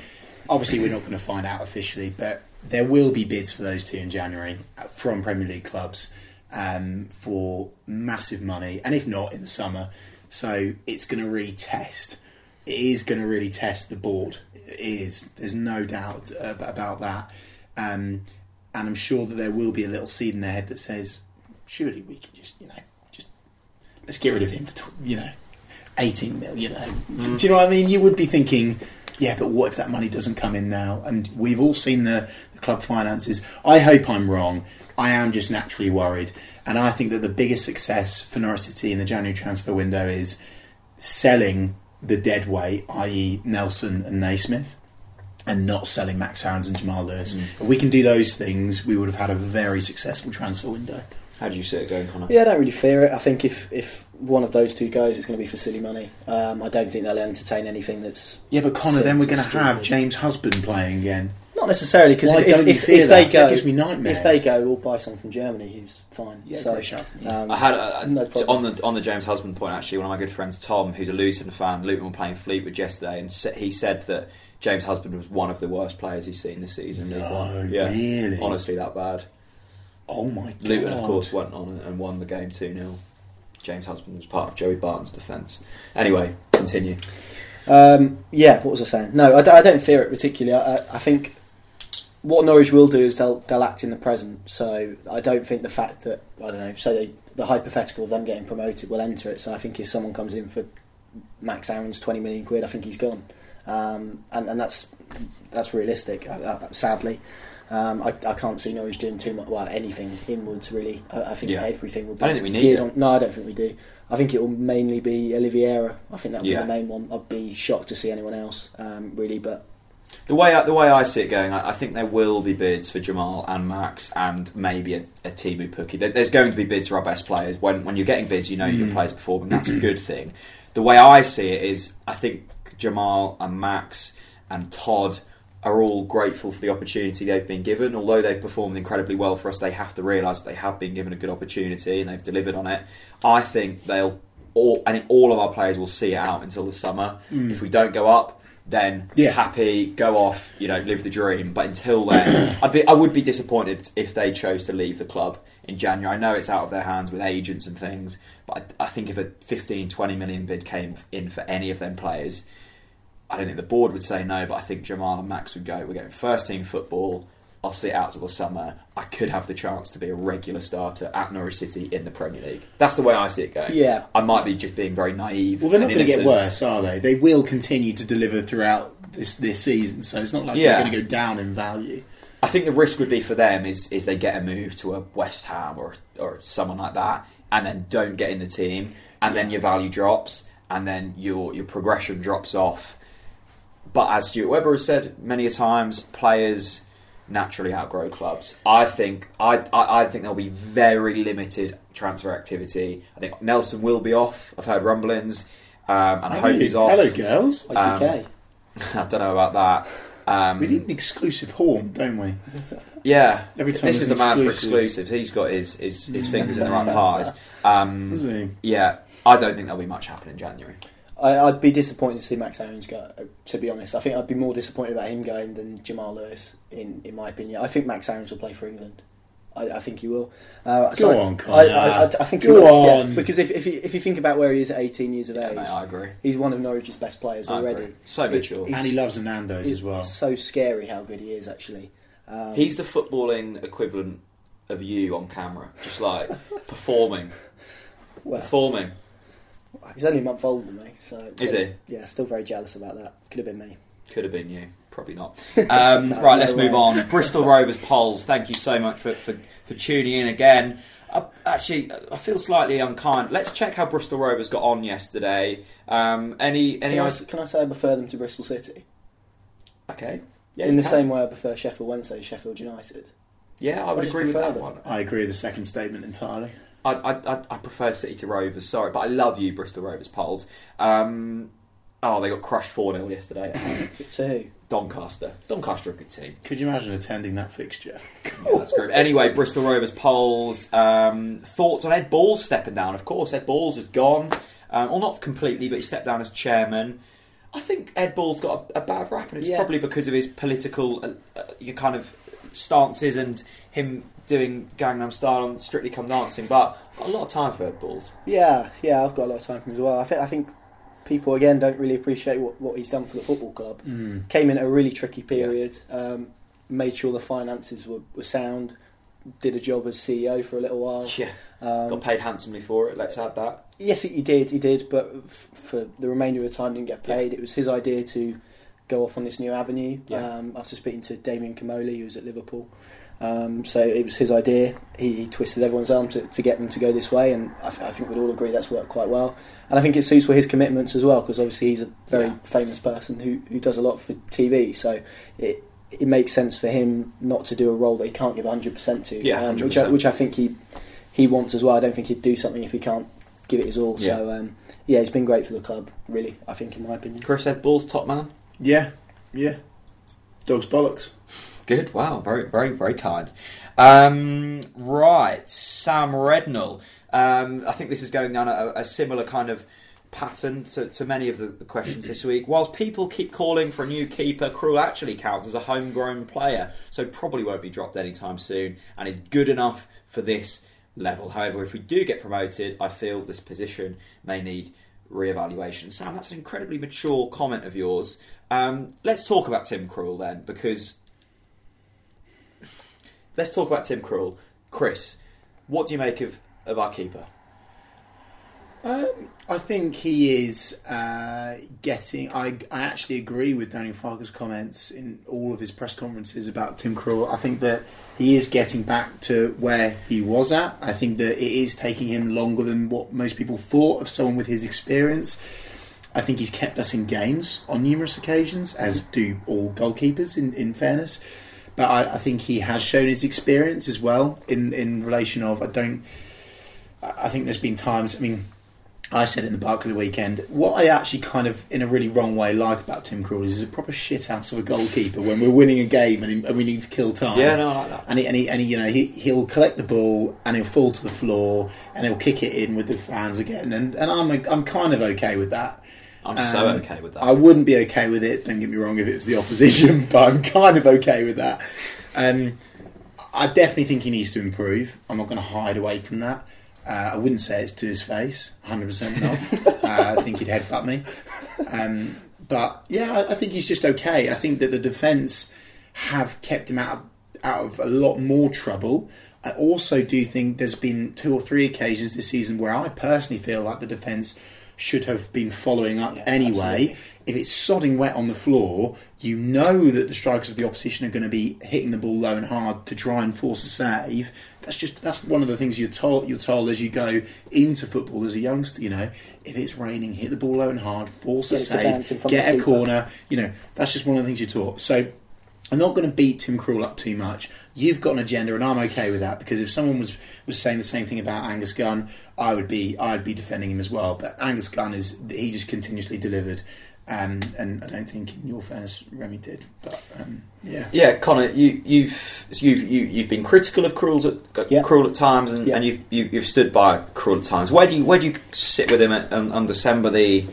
Obviously, we're not going to find out officially, but there will be bids for those two in January uh, from Premier League clubs um, for massive money, and if not in the summer. So it's going to really test. It is going to really test the board. It is. There's no doubt about that. Um, and I'm sure that there will be a little seed in their head that says, surely we can just, you know, just let's get rid of him for, you know, 18 mil, you know. Do you know what I mean? You would be thinking, yeah, but what if that money doesn't come in now? And we've all seen the club finances. I hope I'm wrong. I am just naturally worried. And I think that the biggest success for Norwich City in the January transfer window is selling the dead weight, i.e., Nelson and Naismith, and not selling Max Aarons and Jamal Lewis. If we can do those things, we would have had a very successful transfer window. How do you see it going, Connor? Yeah, I don't really fear it. I think if, if one of those two goes, it's going to be for silly money. Um, I don't think they'll entertain anything that's Yeah, but Connor, then we're going to have James Husband playing again. Not necessarily because Why if, don't you if, fear if they that? go, That gives me nightmares. if they go, we'll buy someone from Germany who's fine. Yeah, so, great shout um, I had a, No problem. on the on the James Husband point. Actually, one of my good friends, Tom, who's a Luton fan, Luton were playing Fleetwood yesterday, and sa- he said that James Husband was one of the worst players he's seen this season. League No, One. Yeah, really? honestly, that bad. Oh my god! Luton, of course, went on and won the game two 0 James Husband was part of Joey Barton's defence. Anyway, continue. Um, yeah, what was I saying? No, I, d- I don't fear it particularly. I, I- I think what Norwich will do is they'll they'll act in the present. So I don't think the fact that I don't know, say they, the hypothetical of them getting promoted will enter it. So I think if someone comes in for Max Aaron's twenty million quid, I think he's gone, um, and and that's that's realistic. Uh, uh, sadly. Um, I, I can't see Norwich doing too much, well, anything inwards really. I, I think Yeah. everything will be I don't think we need geared on. No, I don't think we do. I think it will mainly be Oliveira. I think that will Yeah. be the main one. I'd be shocked to see anyone else, um, really. But The way I, the way I see it going, I, I think there will be bids for Jamal and Max, and maybe a, a Teemu Pukki. There, there's going to be bids for our best players. When when you're getting bids, you know your mm. players performing. That's a good thing. The way I see it is, I think Jamal and Max and Todd are all grateful for the opportunity they've been given. Although they've performed incredibly well for us, they have to realise that they have been given a good opportunity and they've delivered on it. I think they'll all, I think all of our players will see it out until the summer. Mm. If we don't go up, then Yeah. happy, go off, you know, live the dream. But until then, I'd be, I would be disappointed if they chose to leave the club in January. I know it's out of their hands with agents and things, but I, I think if a 15, 20 million bid came in for any of them players, I don't think the board would say no, but I think Jamal and Max would go, we're getting first team football. I'll sit out till the summer. I could have the chance to be a regular starter at Norwich City in the Premier League. That's the way I see it going. Yeah. I might be just being very naive. Well, they're not going to get worse, are they? They will continue to deliver throughout this this season, so it's not like Yeah. they're going to go down in value. I think the risk would be for them is is they get a move to a West Ham or or someone like that, and then don't get in the team, and then your value drops, and then your your progression drops off. But as Stuart Webber has said many a times, players naturally outgrow clubs. I think I, I I think there'll be very limited transfer activity. I think Nelson will be off. I've heard rumblings, um, and I hope he's off. Hello, girls. ICK. I don't know about that. Um, We need an exclusive horn, don't we? Yeah, Every time this is the an man for exclusives. He's got his, his, his fingers in the right pies. Um, Isn't he? yeah, I don't think there'll be much happen in January. I, I'd be disappointed to see Max Aaron's go. To be honest, I think I'd be more disappointed about him going than Jamal Lewis. In in my opinion, I think Max Aaron's will play for England. I, I think he will. Uh, Go I- on, I, Connor. I, I, I think Go he will. yeah, on. because if if you, if you think about where he is at 18 years of Yeah, age, mate, I agree. he's one of Norwich's best players I already. agree. So It- mature. it's- And he loves the Nando's as well. So scary how good he is actually. Um, He's the footballing equivalent of you on camera, just like performing, well, performing. He's only a month older than me, so Is he? Yeah, still very jealous about that. Could have been me. Could have been you, probably not. Um, No, right, no let's move on. Bristol Rovers polls. Thank you so much for, for, for tuning in again. I, actually, I feel slightly unkind. Let's check how Bristol Rovers got on yesterday. Um, any any Can I, ideas? can I say I prefer them to Bristol City? Okay. Yeah, in the can. same way I prefer Sheffield Wednesday to Sheffield United. Yeah, I I would just agree with that them. one. I agree with the second statement entirely. I, I, I, I prefer City to Rovers, sorry, but I love you, Bristol Rovers polls. Um, oh, they got crushed 4 0 yesterday at home. To who? Doncaster. Doncaster are a good team. Could you imagine attending that fixture? Yeah, that's great. Anyway, Bristol Rovers polls. Um, thoughts on Ed Balls stepping down? Of course, Ed Balls is gone. Um, well, not completely, but he stepped down as chairman. I think Ed Ball's got a, a bad rap, and it's Yeah. probably because of his political uh, uh, your kind of stances and him doing Gangnam Style on Strictly Come Dancing. But I've got a lot of time for Ed Balls. Yeah, yeah, I've got a lot of time for him as well. I think I think people again don't really appreciate what, what he's done for the football club. Mm. Came in at a really tricky period, um, made sure the finances were, were sound, did a job as CEO for a little while. Yeah, Um, got paid handsomely for it. Let's add that. Yes, he did. He did, but f- for the remainder of the time, didn't get paid. It was his idea to go off on this new avenue. Yeah. Um, after speaking to Damien Comolli, who was at Liverpool, um, so it was his idea. He, he twisted everyone's arm to, to get them to go this way, and I, th- I think we'd all agree that's worked quite well. And I think it suits with his commitments as well, because obviously he's a very Yeah. famous person who, who does a lot for TV. So it it makes sense for him not to do a role that he can't give 100% to. Yeah, um, which I, which I think he he wants as well. I don't think he'd do something if he can't give it his all. Yeah. So um, yeah, he's been great for the club. Really, I think, in my opinion. Chris Ed Balls, top man. Yeah, yeah. Dog's bollocks. Good. Wow. Very, very, very kind. Um, right. Sam Rednall. Um, I think this is going down a, a similar kind of pattern to, to many of the, the questions this week. Whilst people keep calling for a new keeper, Krul actually counts as a homegrown player, so probably won't be dropped anytime soon, and is good enough for this level. However, if we do get promoted, I feel this position may need re-evaluation. Sam, that's an incredibly mature comment of yours. Um, let's talk about Tim Krul then, because let's talk about Tim Krul. Chris, what do you make of, of our keeper? Um, I think he is uh, getting. I, I actually agree with Daniel Farke's comments in all of his press conferences about Tim Krul. I think that he is getting back to where he was at. I think that it is taking him longer than what most people thought of someone with his experience. I think he's kept us in games on numerous occasions, as do all goalkeepers. In, in fairness, but I, I think he has shown his experience as well in in relation of. I don't. I think there's been times. I mean. I said in the Bark of the weekend, what I actually kind of, in a really wrong way, like about Tim Krul is a proper shithouse of a goalkeeper when we're winning a game and, and we need to kill time. Yeah, no, I like that. And he, and, he, and he, you know, he, he'll collect the ball and he'll fall to the floor and he'll kick it in with the fans again. And, and I'm, I'm kind of okay with that. I'm so Um, okay with that. I wouldn't be okay with it. Don't get me wrong if it was the opposition, but I'm kind of okay with that. Um, I definitely think he needs to improve. I'm not going to hide away from that. Uh, I wouldn't say it's to his face, 100% not. uh, I think he'd headbutt me. Um, but yeah, I, I think he's just okay. I think that the defence have kept him out of, out of a lot more trouble. I also do think there's been two or three occasions this season where I personally feel like the defence should have been following up Yeah, anyway. absolutely. If it's sodding wet on the floor, you know that the strikers of the opposition are going to be hitting the ball low and hard to try and force a save. That's just that's one of the things you're told you're told as you go into football as a youngster. You know, if it's raining, hit the ball low and hard, force Get a it to bounce in save, get a keeper. corner. You know, that's just one of the things you're taught. So I'm not going to beat Tim Krul up too much. You've got an agenda, and I'm okay with that because if someone was, was saying the same thing about Angus Gunn, I would be I'd be defending him as well. But Angus Gunn is he just continuously delivered. Um, and I don't think, in your fairness, Remy did. But um, yeah, Yeah, Connor, you, you've you've you, you've been critical of Krul at Yeah. Krul at times, and, Yeah. and you've, you've you've stood by Krul at times. Where do you where do you sit with him at, on, on December the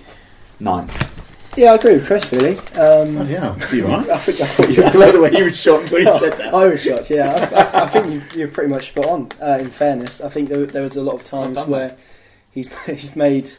9th? Yeah, I agree with Chris. Really, um, oh, yeah, you right? I think I thought you I love the way you were shocked when he said that. I was shocked. Yeah, I, I, I think you, you're pretty much spot on. Uh, in fairness, I think there, there was a lot of times where he's he's made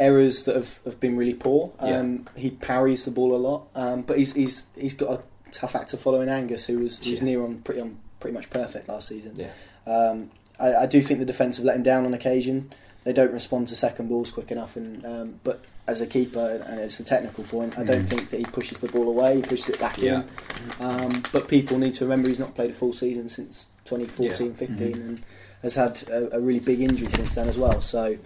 errors that have, have been really poor. Um, He parries the ball a lot, um, but he's he's he's got a tough act to follow in Angus, who was who was Yeah. near on pretty on pretty much perfect last season. Yeah. Um, I, I do think the defence have let him down on occasion. They don't respond to second balls quick enough, and um, but as a keeper, and it's a technical point, I don't Mm. think that he pushes the ball away. He pushes it back Yeah. in. Um, but people need to remember he's not played a full season since 2014 15 Mhm. and has had a, a really big injury since then as well. So,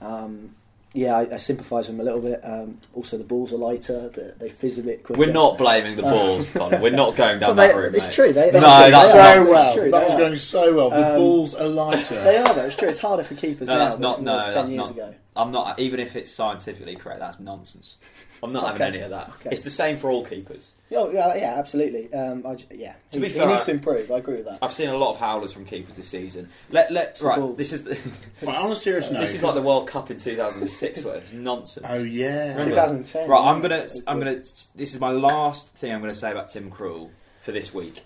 um, yeah, I, I sympathise with him a little bit. Um, also, the balls are lighter, the, they fizz a bit quicker. We're not blaming the balls, Connor. We're not going down Well, that they- route. It's mate. true. They, No, they that's they so well. True, that was are. going so well. The Um, balls are lighter. They are though. It's true. It's harder for keepers No, now that's than not- it no, was ten that's years not- ago. I'm not even if it's scientifically correct. That's nonsense. I'm not having Okay. any of that. Okay. It's the same for all keepers. Oh, yeah, yeah, absolutely. Um, I, j- yeah, To he, be he fair, needs I- to improve. I agree with that. I've seen a lot of howlers from keepers this season. Let let It's right. ball. This is the, Right, on a serious note, this is like the World Cup in 2006. where it's nonsense. oh yeah, Remember? 2010. Right, I'm gonna, I'm gonna. This is my last thing I'm gonna say about Tim Krul for this week.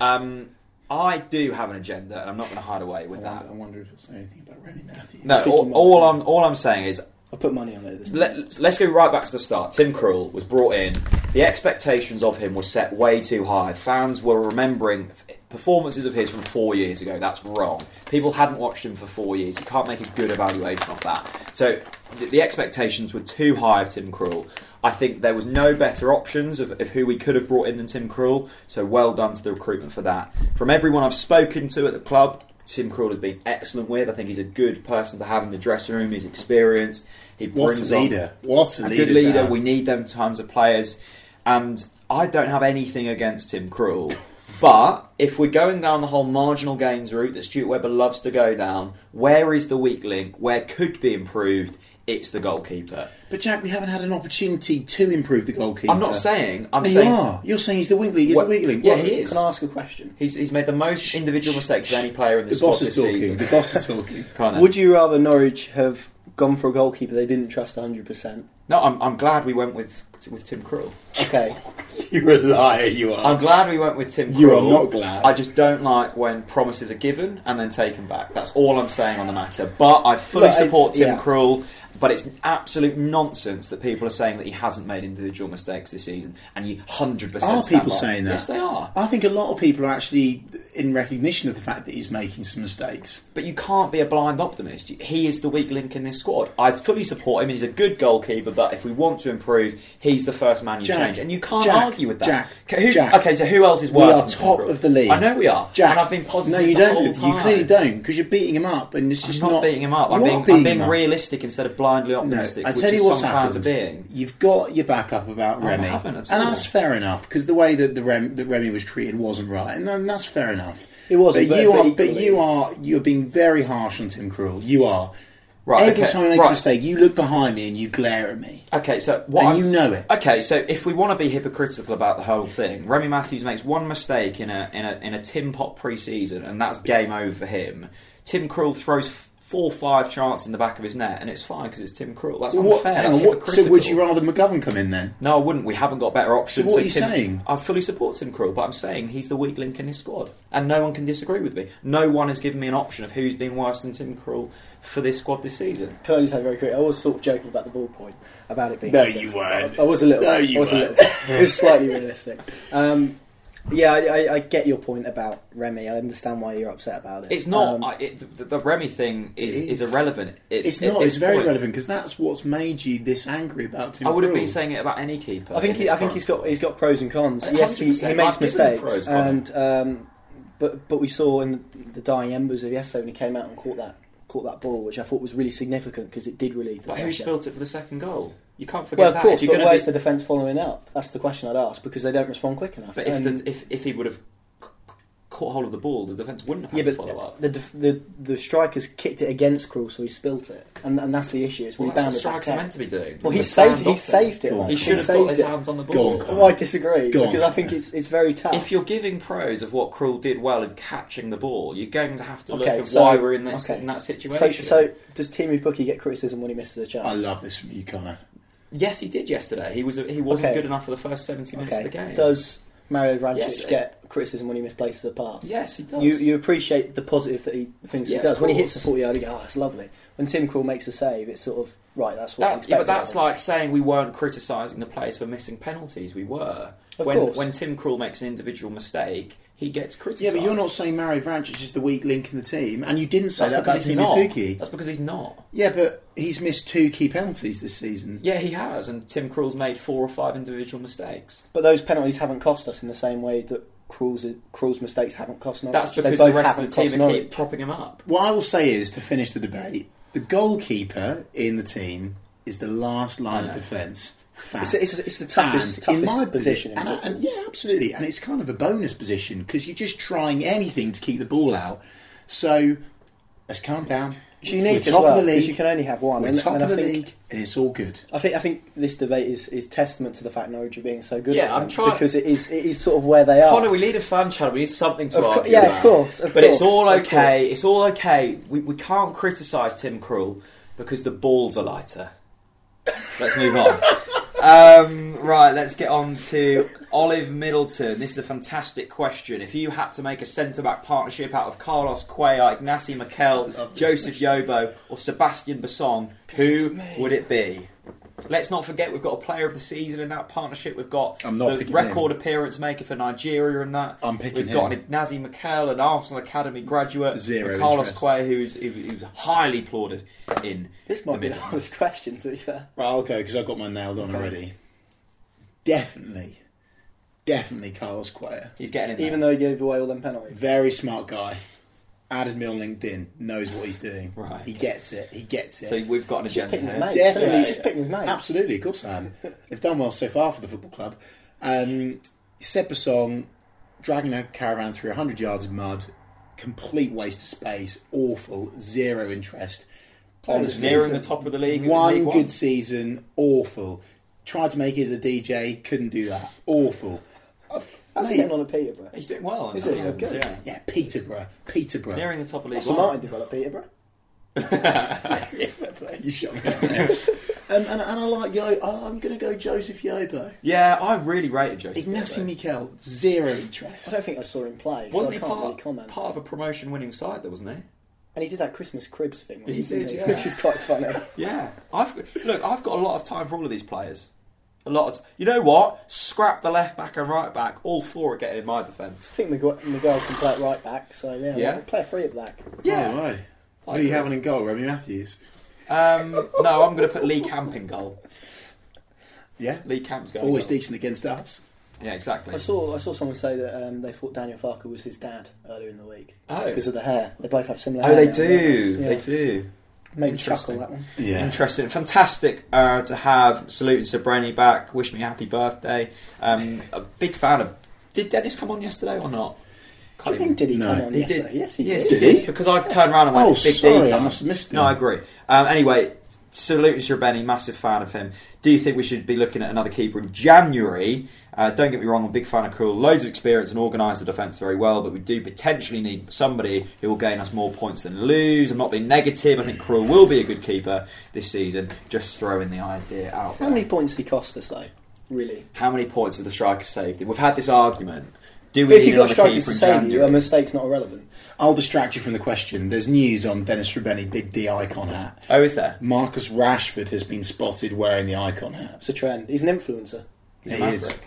Um, I do have an agenda, and I'm not going to hide away I with wonder, that. I wonder if he'll say anything about Remy Matthews. No, all, all I'm all I'm saying is I put money on it. This Let, let's go right back to the start. Tim Krul was brought in. The expectations of him were set way too high. Fans were remembering performances of his from four years ago. That's wrong. People hadn't watched him for four years. You can't make a good evaluation of that. So the, the expectations were too high of Tim Krul. I think there was no better options of, of who we could have brought in than Tim Krul. So well done to the recruitment for that. From everyone I've spoken to at the club, Tim Krul has been excellent with. I think he's a good person to have in the dressing room. He's experienced. He What a brings on leader! What a, a leader! good leader. We need them times of players, and I don't have anything against Tim Krul. But if we're going down the whole marginal gains route that Stuart Webber loves to go down, where is the weak link? Where could be improved? It's the goalkeeper. But Jack, we haven't had an opportunity to improve the goalkeeper. I'm not saying. I'm No, you saying are. You're saying he's the weak link. He's What- the weak link. Yeah, What? he is. Can I ask a question? He's, he's made the most individual mistakes of any player in the, The squad boss this is talking. season. The boss is talking. Can't I? Would you rather Norwich have gone for a goalkeeper they didn't trust 100%? No, I'm, I'm glad we went with with Tim Krul. Okay. You're a liar. You are. I'm glad we went with Tim. You are not glad. I just don't like when promises are given and then taken back. That's all I'm saying on the matter. But I fully Look, I- support Tim yeah. Krul. But it's absolute nonsense that people are saying that he hasn't made individual mistakes this season, and you hundred percent. Are people saying that? Yes, they are. I think a lot of people are actually in recognition of the fact that he's making some mistakes. But you can't be a blind optimist. He is the weak link in this squad. I fully support him. He's a good goalkeeper, but if we want to improve, he's the first man you Jack, change, and you can't Jack, argue with that. Jack, Okay, who- Jack. okay, so who else is We are top of the league. I know we are, Jack, and I've been positive. No, you don't. You clearly don't because you're beating him up, and it's I'm just not, beating him up. I'm being, beating I'm being him up. realistic instead of blindly No, optimistic. I which tell you is what's some happened. are being. You've got your back up about No, I Remy, haven't at and that's fair enough because the way that the Rem, that Remy was treated wasn't right, and that's fair enough. It wasn't, But but- you but are, but equally- you are, you're being very harsh on Tim Krul. You are. Right, Every okay, time I make right. a mistake, you look behind me and you glare at me, Okay, so what? and I'm- you know it. Okay, so if we want to be hypocritical about the whole thing, Remy Matthews makes one mistake in a in a in a Tim Pot pre-season, and that's game over for him. Tim Krul throws f- four, five chances in the back of his net, and it's fine because it's Tim Krul. That's What- unfair. hang That's on, what- so would you rather McGovern come in then? No, I wouldn't. We haven't got better options. So what are you Tim, saying? I fully support Tim Krul, but I'm saying he's the weak link in this squad, and no one can disagree with me. No one has given me an option of who's been worse than Tim Krul for this squad this season. Can I just say very quick? I was sort of joking about the ball point, about it being. No, you weren't. I, I was a little. No, you I was weren't. little. it was slightly realistic. Um, yeah, I, I, I get your point about Remy. I understand why you're upset about it. It's not. Um, I, it, the, the Remy thing is, It is. is. irrelevant. It- It's at not. this It's very point- relevant because that's what's made you this angry about Tim. I would have Krul. been saying it about any keeper. I think in he, this I think current he's got he's got pros and cons. Yes, he, he 100%. makes I've given him mistakes, pros, and um, but but we saw in the, the dying embers of yesterday when he came out and caught that caught that ball, which I thought was really significant because it did relieve the But who pressure. spilt it for the second goal? You can't forget Well, of that. course, if you're but gonna where's be- the defence following up? That's the question I'd ask because they don't respond quick enough. But if, And- the, if if he would have c- c- caught hold of the ball, the defence wouldn't have Yeah, to but follow up. the, def- the the strikers kicked it against Krul, so he spilt it, and, and that's the issue. Is Well, we that's what bounded strikers are meant to be doing. Well, he saved he saved it. it. Go on. He should have got his it. hands on the Go ball. on, Oh, I disagree Go on, because I think it's it's very tough. If you're giving praise of what Krul did well in catching the ball, you're going to have to look Okay, at so- why we're in, this, okay. in that so, situation. so does Teemu Pukki get criticism when he misses a chance? I love this from you, Connor. Yes, he did yesterday. He was he wasn't Okay. good enough for the first 70 minutes Okay. of the game. Does Mario Vrancic Yes, get criticism when he misplaces a pass? yes, he does. You you appreciate the positive that he the things Yeah, he does. When he hits the forty yard, you go, "Oh, it's lovely." When Tim Krul makes a save, it's sort of right. That's what's That, expected. yeah, but that's like saying we weren't criticising the players for missing penalties. We were. Of when, course. when Tim Krul makes an individual mistake, he gets criticised. Yeah, but you're not saying Mario Vrancic is the weak link in the team, and you didn't say That's that about because he's Teemu. Pukki. That's because he's not. Yeah, but he's missed two key penalties this season. Yeah, he has, and Tim Krul's made four or five individual mistakes. But those penalties haven't cost us in the same way that Krul's Krul's mistakes haven't cost Norwich. That's because both the rest of the team are Norwich. keep propping him up. What I will say is, to finish the debate, the goalkeeper in the team is the last line of defence. Fact. It's, it's, it's the toughest, And toughest in my position. in and, I- and yeah, absolutely, and it's kind of a bonus position because you're just trying anything to keep the ball out. So let's calm down. It's unique We're as top well of the league. you can only have one. We're and, top and of I the think, league, and it's all good. I think I think this debate is, is testament to the fact Norwich are being so good. Yeah, at I'm trying- because it is it is sort of where they are. Connor, we need a fan channel. We need something to Of cour- argue yeah, about. of course, of but it's all okay. It's all okay. We, we can't criticise Tim Krul because the balls are lighter. Let's move on. um, right, let's get on to Olive Middleton. This is a fantastic question. If you had to make a centre back partnership out of Carlos Cuellar, Ignasi Miquel, Joseph Yobo, or Sebastian Bassong, who would it be? Let's not forget we've got a player of the season in that partnership. We've got I'm not the picking record appearance maker for Nigeria in that. I'm picking We've got him. an Ignasi Miquel, an Arsenal Academy graduate, Zero and Carlos interest. Cuellar, who's, who- who's highly applauded in this the might be the hardest question. To be fair, Right, I'll go because I've got mine nailed on Okay. already. Definitely, definitely Carlos Cuellar. He's getting in even though he gave away all them penalties. Very smart guy. Added me on LinkedIn. Knows what he's doing. Right. He gets it. He gets it. So we've got an He's just agenda picking his here. mate. Definitely. He's just picking his mate. Absolutely, of course I am. They've done well so far for the football club. Um, Seb Song dragging a caravan through 100 yards of mud, complete waste of space, awful, zero interest. Honestly, Nearing the top of the league. one League good season, awful. Tried to make it as a DJ, couldn't do that. Awful. I've- How's he mate, getting on at Peterborough? He's doing well. in Is the he? Midlands, Okay. Yeah. Yeah, Peterborough. Peterborough. Nearing the top of League Austin One. Martin developed Peterborough. you shot me down there. um, and, and I like Yo. I- I'm going to go Joseph Yobo. Yeah, I really rated Joseph. Ignasi Yobo. Miquel, zero I interest. don't think I saw him play, so Wasn't I he can't part, really comment. part of a promotion-winning side, though, wasn't he? And he did that Christmas cribs thing, He didn't did, yeah. which is quite funny. Yeah, I've look. I've got a lot of time for all of these players. A lot. Of you know what? Scrap the left back and right back. All four are getting in my defence. I think Miguel, Miguel can play at right back, so yeah, Yeah. we'll play a free at back. Yeah. Oh, right. Who are you having in goal? Remy Matthews. Um, no, I'm going to put Lee Camp in goal. Yeah. Lee Camp's going. Always goal. decent against us. Yeah, exactly. I saw I saw someone say that um, they thought Daniel Farke was his dad earlier in the week Oh, because of the hair. They both have similar. oh, hair they now, do. don't They do. Maybe Interesting. chuckle that one. Yeah. Interesting, fantastic uh, to have Salute Srbeny back. Wish me a happy birthday. Um, a big fan of. Did Dennis come on yesterday or not? Do Can't you think even- did he No. come on He yesterday? did. Yes, he yes, did. Did did. he? Because I turned around and went, Oh, "It's Big sorry, D I time." must have missed him. No, I agree. Um, anyway, salute to Benny, massive fan of him. Do you think we should be looking at another keeper in January? Uh, don't get me wrong, I'm a big fan of Krul. Loads of experience and organised the defence very well, but we do potentially need somebody who will gain us more points than lose. I'm not being negative. I think Krul will be a good keeper this season. Just throwing the idea out How there. many points did he cost us though? Really? How many points has the striker saved? We've had this argument. Do we if you've got strikers to in save you, a mistake's not irrelevant. I'll distract you from the question. There's news on Dennis Srbeny big D icon hat. Oh, is there? Marcus Rashford has been spotted wearing the icon hat. It's a trend. He's an influencer. He's a He is. maverick.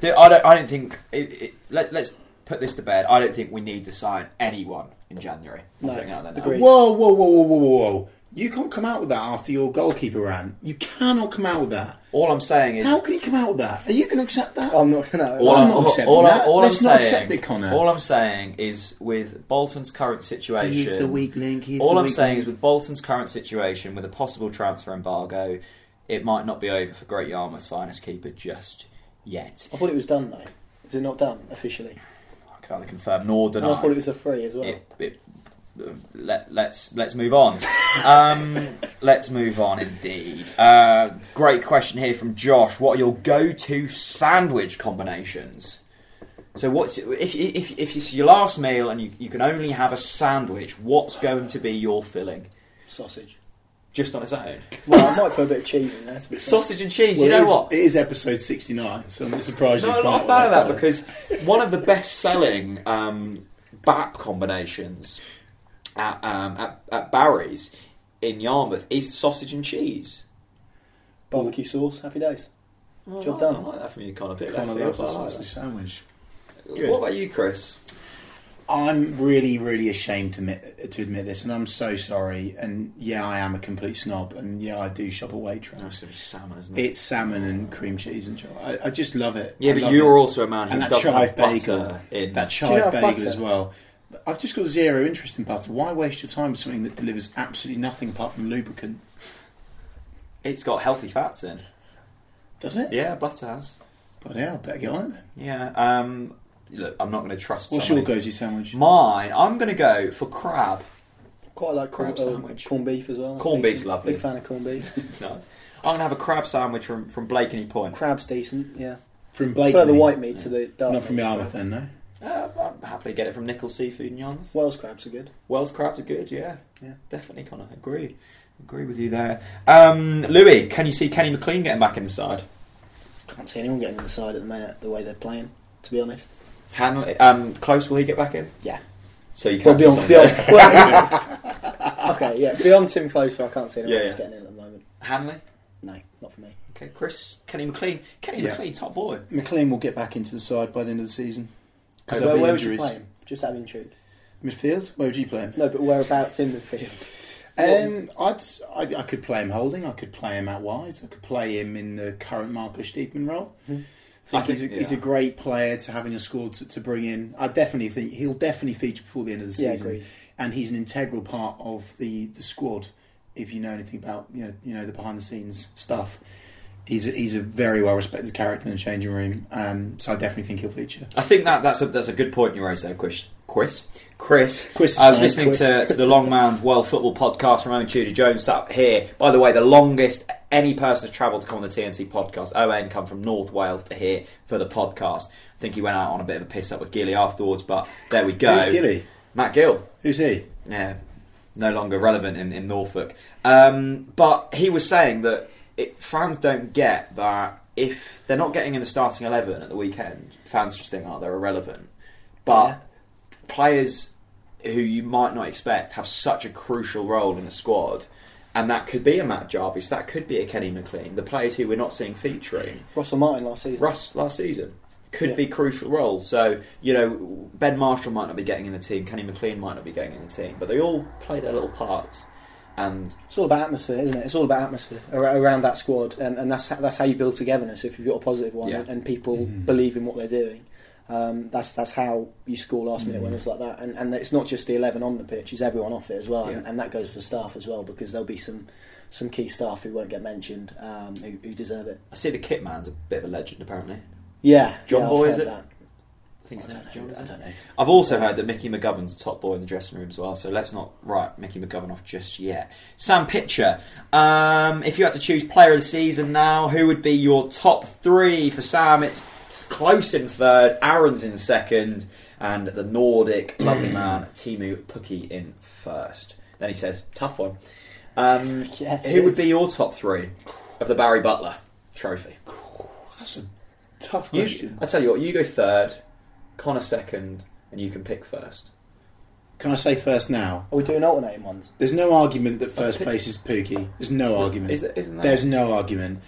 Do, I don't. I don't think. It, it, let, let's put this to bed. I don't think we need to sign anyone in January. No, putting it out there now. agreed. Whoa, whoa, whoa, whoa, whoa, whoa, whoa. You can't come out with that after your goalkeeper ran. You cannot come out with that. All I'm saying is. How can you come out with that? Are you going to accept that? I'm not gonna. all I'm I'm, not all, accepting all, I'm- that. all Let's I'm not saying, accept it, Connor. All I'm saying is with Bolton's current situation. He's the weak link. He's all the I'm weak saying link. is with Bolton's current situation, with a possible transfer embargo, it might not be over for Great Yarmouth's finest keeper just yet. I thought it was done though. Is it not done officially? I can either confirm nor And deny. I thought it was a free as well. it, it, let, let's let's move on. Um, let's move on, indeed. Uh, great question here from Josh. What are your go-to sandwich combinations? So, what's if if if it's your last meal and you, you can only have a sandwich? What's going to be your filling? Sausage. Just on its own, Well, I might put a bit of cheese in there. To be fair. sausage and cheese. Well, you know is- what? It is episode 69, so I'm surprised No, you I'm not a quite fan of that because one of the best-selling um, BAP combinations at, um, at, at Barry's in Yarmouth is sausage and cheese. Barbecue sauce. Happy days. Job done. I done. like that from you, Connor. Bit Connor left loves a field, but I sausage sandwich. Good. What about you, Chris? I'm really, really ashamed to admit, to admit this, and I'm so sorry. And yeah, I am a complete snob, and yeah, I do shop at No, Waitrose. it's gonna be salmon, isn't it? It's salmon and cream cheese and chocolate. I, I just love it. yeah, I but you're it. also a man who and that doesn't chive have bagel, butter in. that Do you chive bagel butter? as well. But I've just got zero interest in butter. Why waste your time with something that delivers absolutely nothing apart from lubricant? It's got healthy fats in. Does it? Yeah, butter has. But yeah, I better get on it then. Yeah. Um, look, I'm not going to trust. What's your somebody. go-to sandwich? Mine. I'm going to go for crab. Quite like corn, Crab uh, sandwich. corned beef as well. That's Corned beef's decent. lovely. Big fan of corned beef. No. I'm going to have a crab sandwich from from Blakeney Point. Crab's decent. Yeah. From Blake. Prefer the white meat to the dark. Not from meat. Yarmouth then, no. Uh, I'll happily get it from Nichols Seafood and Yarmouth. Welsh crabs are good. Wells crabs are good, yeah. Yeah. Definitely, Connor. Agree. Agree with you there. Um, Louis, can you see Kenny McLean getting back in the side? Can't see anyone getting inside at the minute. The way they're playing. To be honest. Hanley, um, Close, will he get back in? Yeah. So you can't see beyond, someone- beyond, well, okay, yeah. Beyond Tim Closer, I can't see anyone Yeah, yeah. getting in at the moment. Hanley? No, not for me. Okay, Chris, Kenny McLean. Kenny Yeah. McLean, top boy. McLean will get back into the side by the end of the season. Because where where would you play him? Just out of intrigue. Midfield? Where would you play him? No, but whereabouts in the field? Um, I'd, I'd, I could play him holding. I could play him out wide. I could play him in the current Marco Stiepermann role. Hmm. I think, I he's, think- a, he's a great player to have in your squad to, to bring in. I definitely think he'll definitely feature before the end of the season, agreed. and he's an integral part of the, the squad. If you know anything about you know you know the behind the scenes stuff, he's a, he's a very well respected character in the changing room. Um, so I definitely think he'll feature. I think that that's a that's a good point you raised there, Chris. Chris, Chris. Chris I was fine, listening Chris. to, to the Longmount World Football podcast from Owen Tudor Jones up here. By the way, the longest any person has travelled to come on the TNC podcast. Owen come from North Wales to here for the podcast. I think he went out on a bit of a piss up with Gilly afterwards, but there we go. Who's Gilly? Matt Gill. Who's he? yeah, no longer relevant in, in Norfolk. Um, but he was saying that it, fans don't get that if they're not getting in the starting 11 at the weekend, fans just think, oh, they're irrelevant. But Yeah. players who you might not expect have such a crucial role in the squad. And that could be a Matt Jarvis, that could be a Kenny McLean, the players who we're not seeing featuring. Russell Martin last season. Russ last season could Yeah. be crucial roles. So you know, Ben Marshall might not be getting in the team, Kenny McLean might not be getting in the team, but they all play their little parts. And It's all about atmosphere, isn't it? It's all about atmosphere around that squad, and, and that's that's how you build togetherness. If you've got a positive one, Yeah. and, and people Mhm. believe in what they're doing, um, that's that's how you score last minute Mhm. winners like that. And, and it's not just the eleven on the pitch; it's everyone off it as well, and, Yeah. and that goes for staff as well because there'll be some some key staff who won't get mentioned um, who, who deserve it. I see the kit man's a bit of a legend apparently. Yeah, John yeah, Boy, is it? that. I think I his don't, know, is I don't know. I've also heard that Mickey McGovern's a top boy in the dressing room as well, so let's not write Mickey McGovern off just yet. Sam Pitcher, um, if you had to choose player of the season now, who would be your top three for Sam? It's close in third, Aaron's in second, and the Nordic lovely man Teemu Pukki in first. Then he says, tough one. Um, Yeah, who would be your top three of the Barry Butler trophy? That's a tough You. I tell you what, you go third, Connor second, and you can pick first. Can I say first now? Are we doing alternating ones? There's no argument that first pick- place is Pukki. There's no argument. Is, isn't that? There's no argument.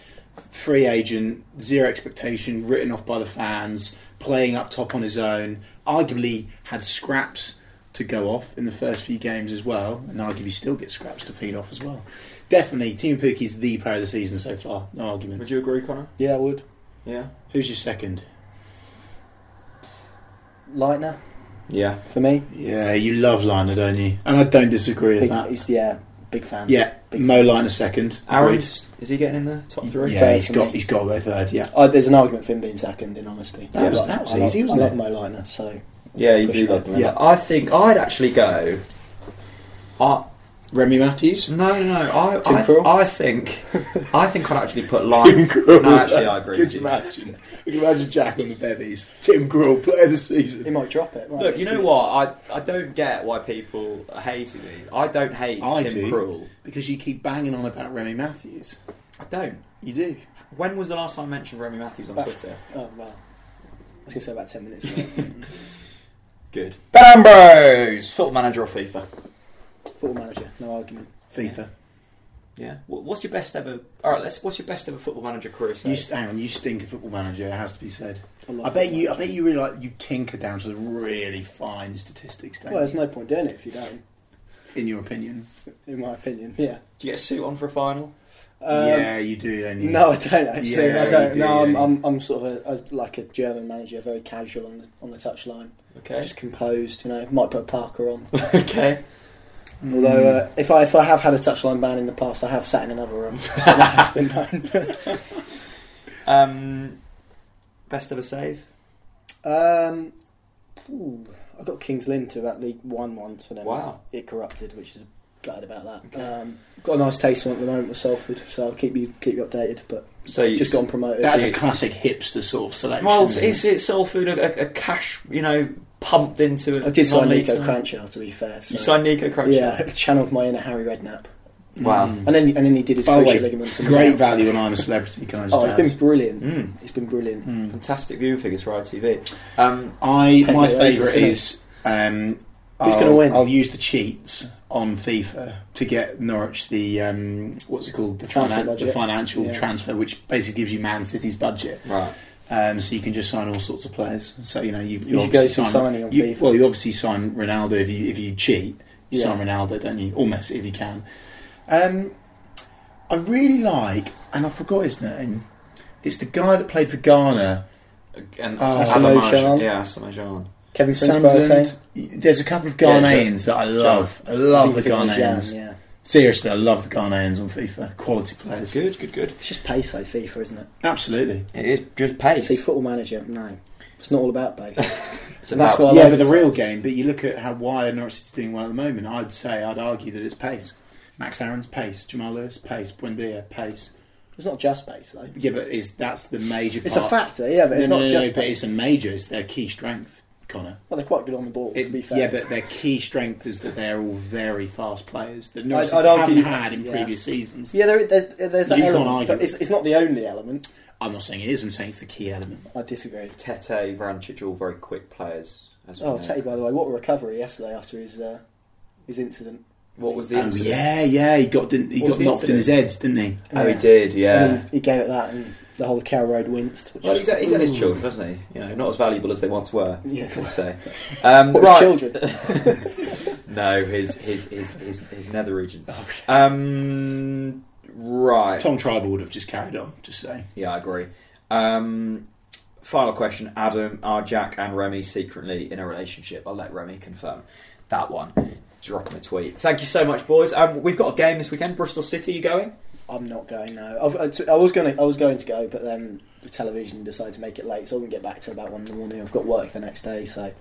Free agent, zero expectation, written off by the fans, playing up top on his own. Arguably had scraps to go off in the first few games as well, and arguably still get scraps to feed off as well. Definitely, Teemu Pukki is the player of the season so far. No argument. Would you agree, Connor? Yeah, I would. Yeah. Who's your second? Leitner Yeah. for me. Yeah, you love Leitner, don't you? And I don't disagree with Big, that. he's, yeah, big fan. Yeah, Big Mo Leitner second. Aaron's, is he getting in the top three? Yeah, Third he's for got me. he's got to go third. Yeah. Oh, there's an argument for him being second, in honesty. That I was- like- that was I like- easy, wasn't I it? love Mo Leitner, so Yeah, you Push do back. love them. Yeah. I think I'd actually go. I, Remy Matthews. no, no, no. I, Tim I, Krul? I think, I think I'd actually put Lime. No, actually, I agree. Could with you you. imagine? Could you imagine Jack on the bevies? Tim Krul, player of the season. He season. might drop it. might Look, you know what? I, I don't get why people are hating me. I don't hate I Tim do. Krul. Because you keep banging on about Remy Matthews. I don't. You do. When was the last time I mentioned Remy Matthews on Back- Twitter? Oh well, I was gonna say about ten minutes ago. Good. Ben Ambrose, football manager or FIFA? Football manager, no argument. FIFA. Yeah. Wh- What's your best ever? All right. Let's. What's your best ever football manager career? You, save? hang on, you stink a football manager. It has to be said. love I bet football you. I manager. bet you really like you tinker down to the really fine statistics. Don't Well, there's you? no point doing it if you don't, In your opinion. in my opinion. Yeah. Do you get a suit on for a final? Um, yeah, you do. Don't you? No, I don't actually. Yeah, I don't. you do, no, I'm, yeah. I'm, I'm sort of a, a, like a German manager, very casual on the on the touchline, Okay. just composed. You know, might put a Parker on. okay. Although, uh, if I if I have had a touchline ban in the past, I have sat in another room. So that's been known. Um, best ever save? um, ooh, I got Kings Lynn to that League One once, and then Wow. it corrupted, which is glad about that. Okay. Um, got a nice taste on it at the moment with Salford, so I'll keep you keep you updated. But So you just gotten promoted. That's So a classic hipster sort of selection. Well, isn't is it Salford a, a, a cash, you know, pumped into a I did sign Nico side? Cranchar, to be fair. So. You signed Nico Crouch? Yeah, channeled my inner Harry Redknapp, Wow. Mm. and then and then he did his By the cruciate ligaments. and Great out, value so- I'm a Celebrity. Can I just Oh, it's been brilliant. Mm. It's been brilliant. Mm. Fantastic viewing figures for ITV. Um, I my favourite isn't it? is um, Who's gonna win? I'll use the cheats on FIFA to get Norwich the um, what's it called the, Transfer finan- the financial Yeah. transfer, which basically gives you Man City's budget. right. Um, so you can just sign all sorts of players. So you know you, You should obviously go to sign, signing on you, FIFA. Well, you obviously sign Ronaldo if you if you cheat. You Yeah. sign Ronaldo, don't you? Or Messi if you can. Um, I really like, and I forgot his name. It's the guy that played for Ghana. And Oh. Asamoah Yeah, Asamoah Gyan. Kevin Prince Sunderland. There's a couple of Yeah, Ghanaians that I love. I love the Ghanaians. Yeah, Seriously, I love the Ghanaians on FIFA. Quality players. Good, good, good. it's just pace though, FIFA, isn't it? Absolutely. It is just pace. See, Football Manager, no, it's not all about pace. It's And that's about- what I yeah, love but the real so- game. But you look at how why Norwich City's doing well at the moment. I'd say I'd argue that it's pace. Max Aaron's pace. Jamal Lewis pace. Buendia pace. It's not just pace though. Yeah, but is that's the major. It's a factor, yeah, but it's no, not no, no, just no, but pace. it's a major. It's their key strength, Connor. Well, they're quite good on the ball, to be fair. yeah, but their key strength is that they're all very fast players that I'd- Norwich argue- haven't had in yeah. previous seasons. yeah, there, there's there's that You can't argue but it's, it's not the only element. I'm not saying it is. I'm saying it's the key element. I disagree. Tettey, Vrancic, all very quick players. As Oh, know. Teddy, by the way, what a recovery yesterday after his uh, his incident. What was the Oh incident? yeah, yeah. He got didn't, he What got the knocked in his incident? heads, didn't he? Oh, he did, yeah. And he, he gave it that, and the whole of Carrow Road winced. Which Well, is, he's had, he's had his children, doesn't he? You know, not as valuable as they once were. Yeah. Let's say. Um, What, right. his children? No, his his his his, his nether regions. Um, right. Tom Trybull would have just carried on. Just saying. Yeah, I agree. Um, final question: Adam, are Jack and Remy secretly in a relationship? I'll let Remy confirm that one. Drop him a tweet. Thank you so much, boys. Um, we've got a game this weekend. Bristol City, you going? I'm not going now. I've, I, t- I was going to. I was going to go, but then the television decided to make it late, so I wouldn't get back till about one in the morning. I've got work the next day, so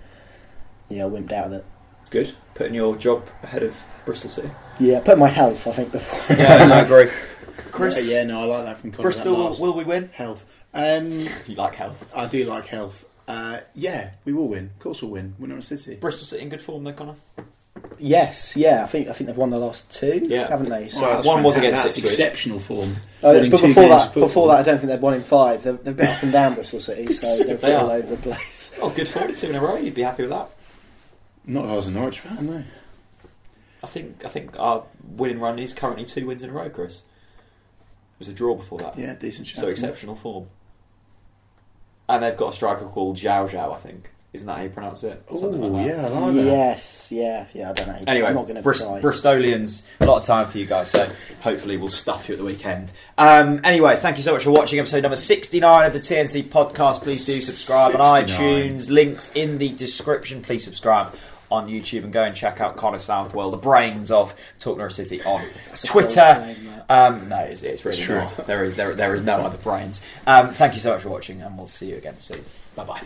yeah, I wimped out of it. Good. Putting your job ahead of Bristol City. Yeah, put my health. I think before. Yeah, I agree. Chris, Yeah, yeah, no, I like that from Connor. Bristol, that will, will we win? health. Um, You like health. I do like health. Uh, yeah, we will win. Of course, we'll win. We're not a city. Bristol City in good form, though, Connor. Yes, yeah. I think I think they've won the last two, Yeah. haven't they? So, Wow, one was fanta- against That's Ipswich. exceptional form. Uh, but before that, before that, I don't think they've won in five. They've, they've been up and down Bristol City, so they're They all over the place. Oh, good form, two in a row. You'd be happy with that. Not if I was a Norwich fan, no. I think I think our winning run is currently two wins in a row, Chris. It was a draw before that. Yeah, decent shot. So exceptional form. And they've got a striker called Zhao Zhao, I think. Isn't that how you pronounce it? Oh, like yeah, I like that. yes, yeah, yeah. I don't know. Anyway, I'm not going to Bris- try. Bristolians, a lot of time for you guys, so hopefully we'll stuff you at the weekend. Um, anyway, thank you so much for watching episode number 69 of the TNC podcast. Please do subscribe on iTunes, links in the description. Please subscribe on YouTube and go and check out Connor Southwell, the brains of Talk Norwich City on Twitter. bold claim, that. Um, no, it's, it's really It's true. not. There is, there, there is no other brains. Um, thank you so much for watching, and we'll see you again soon. Bye bye.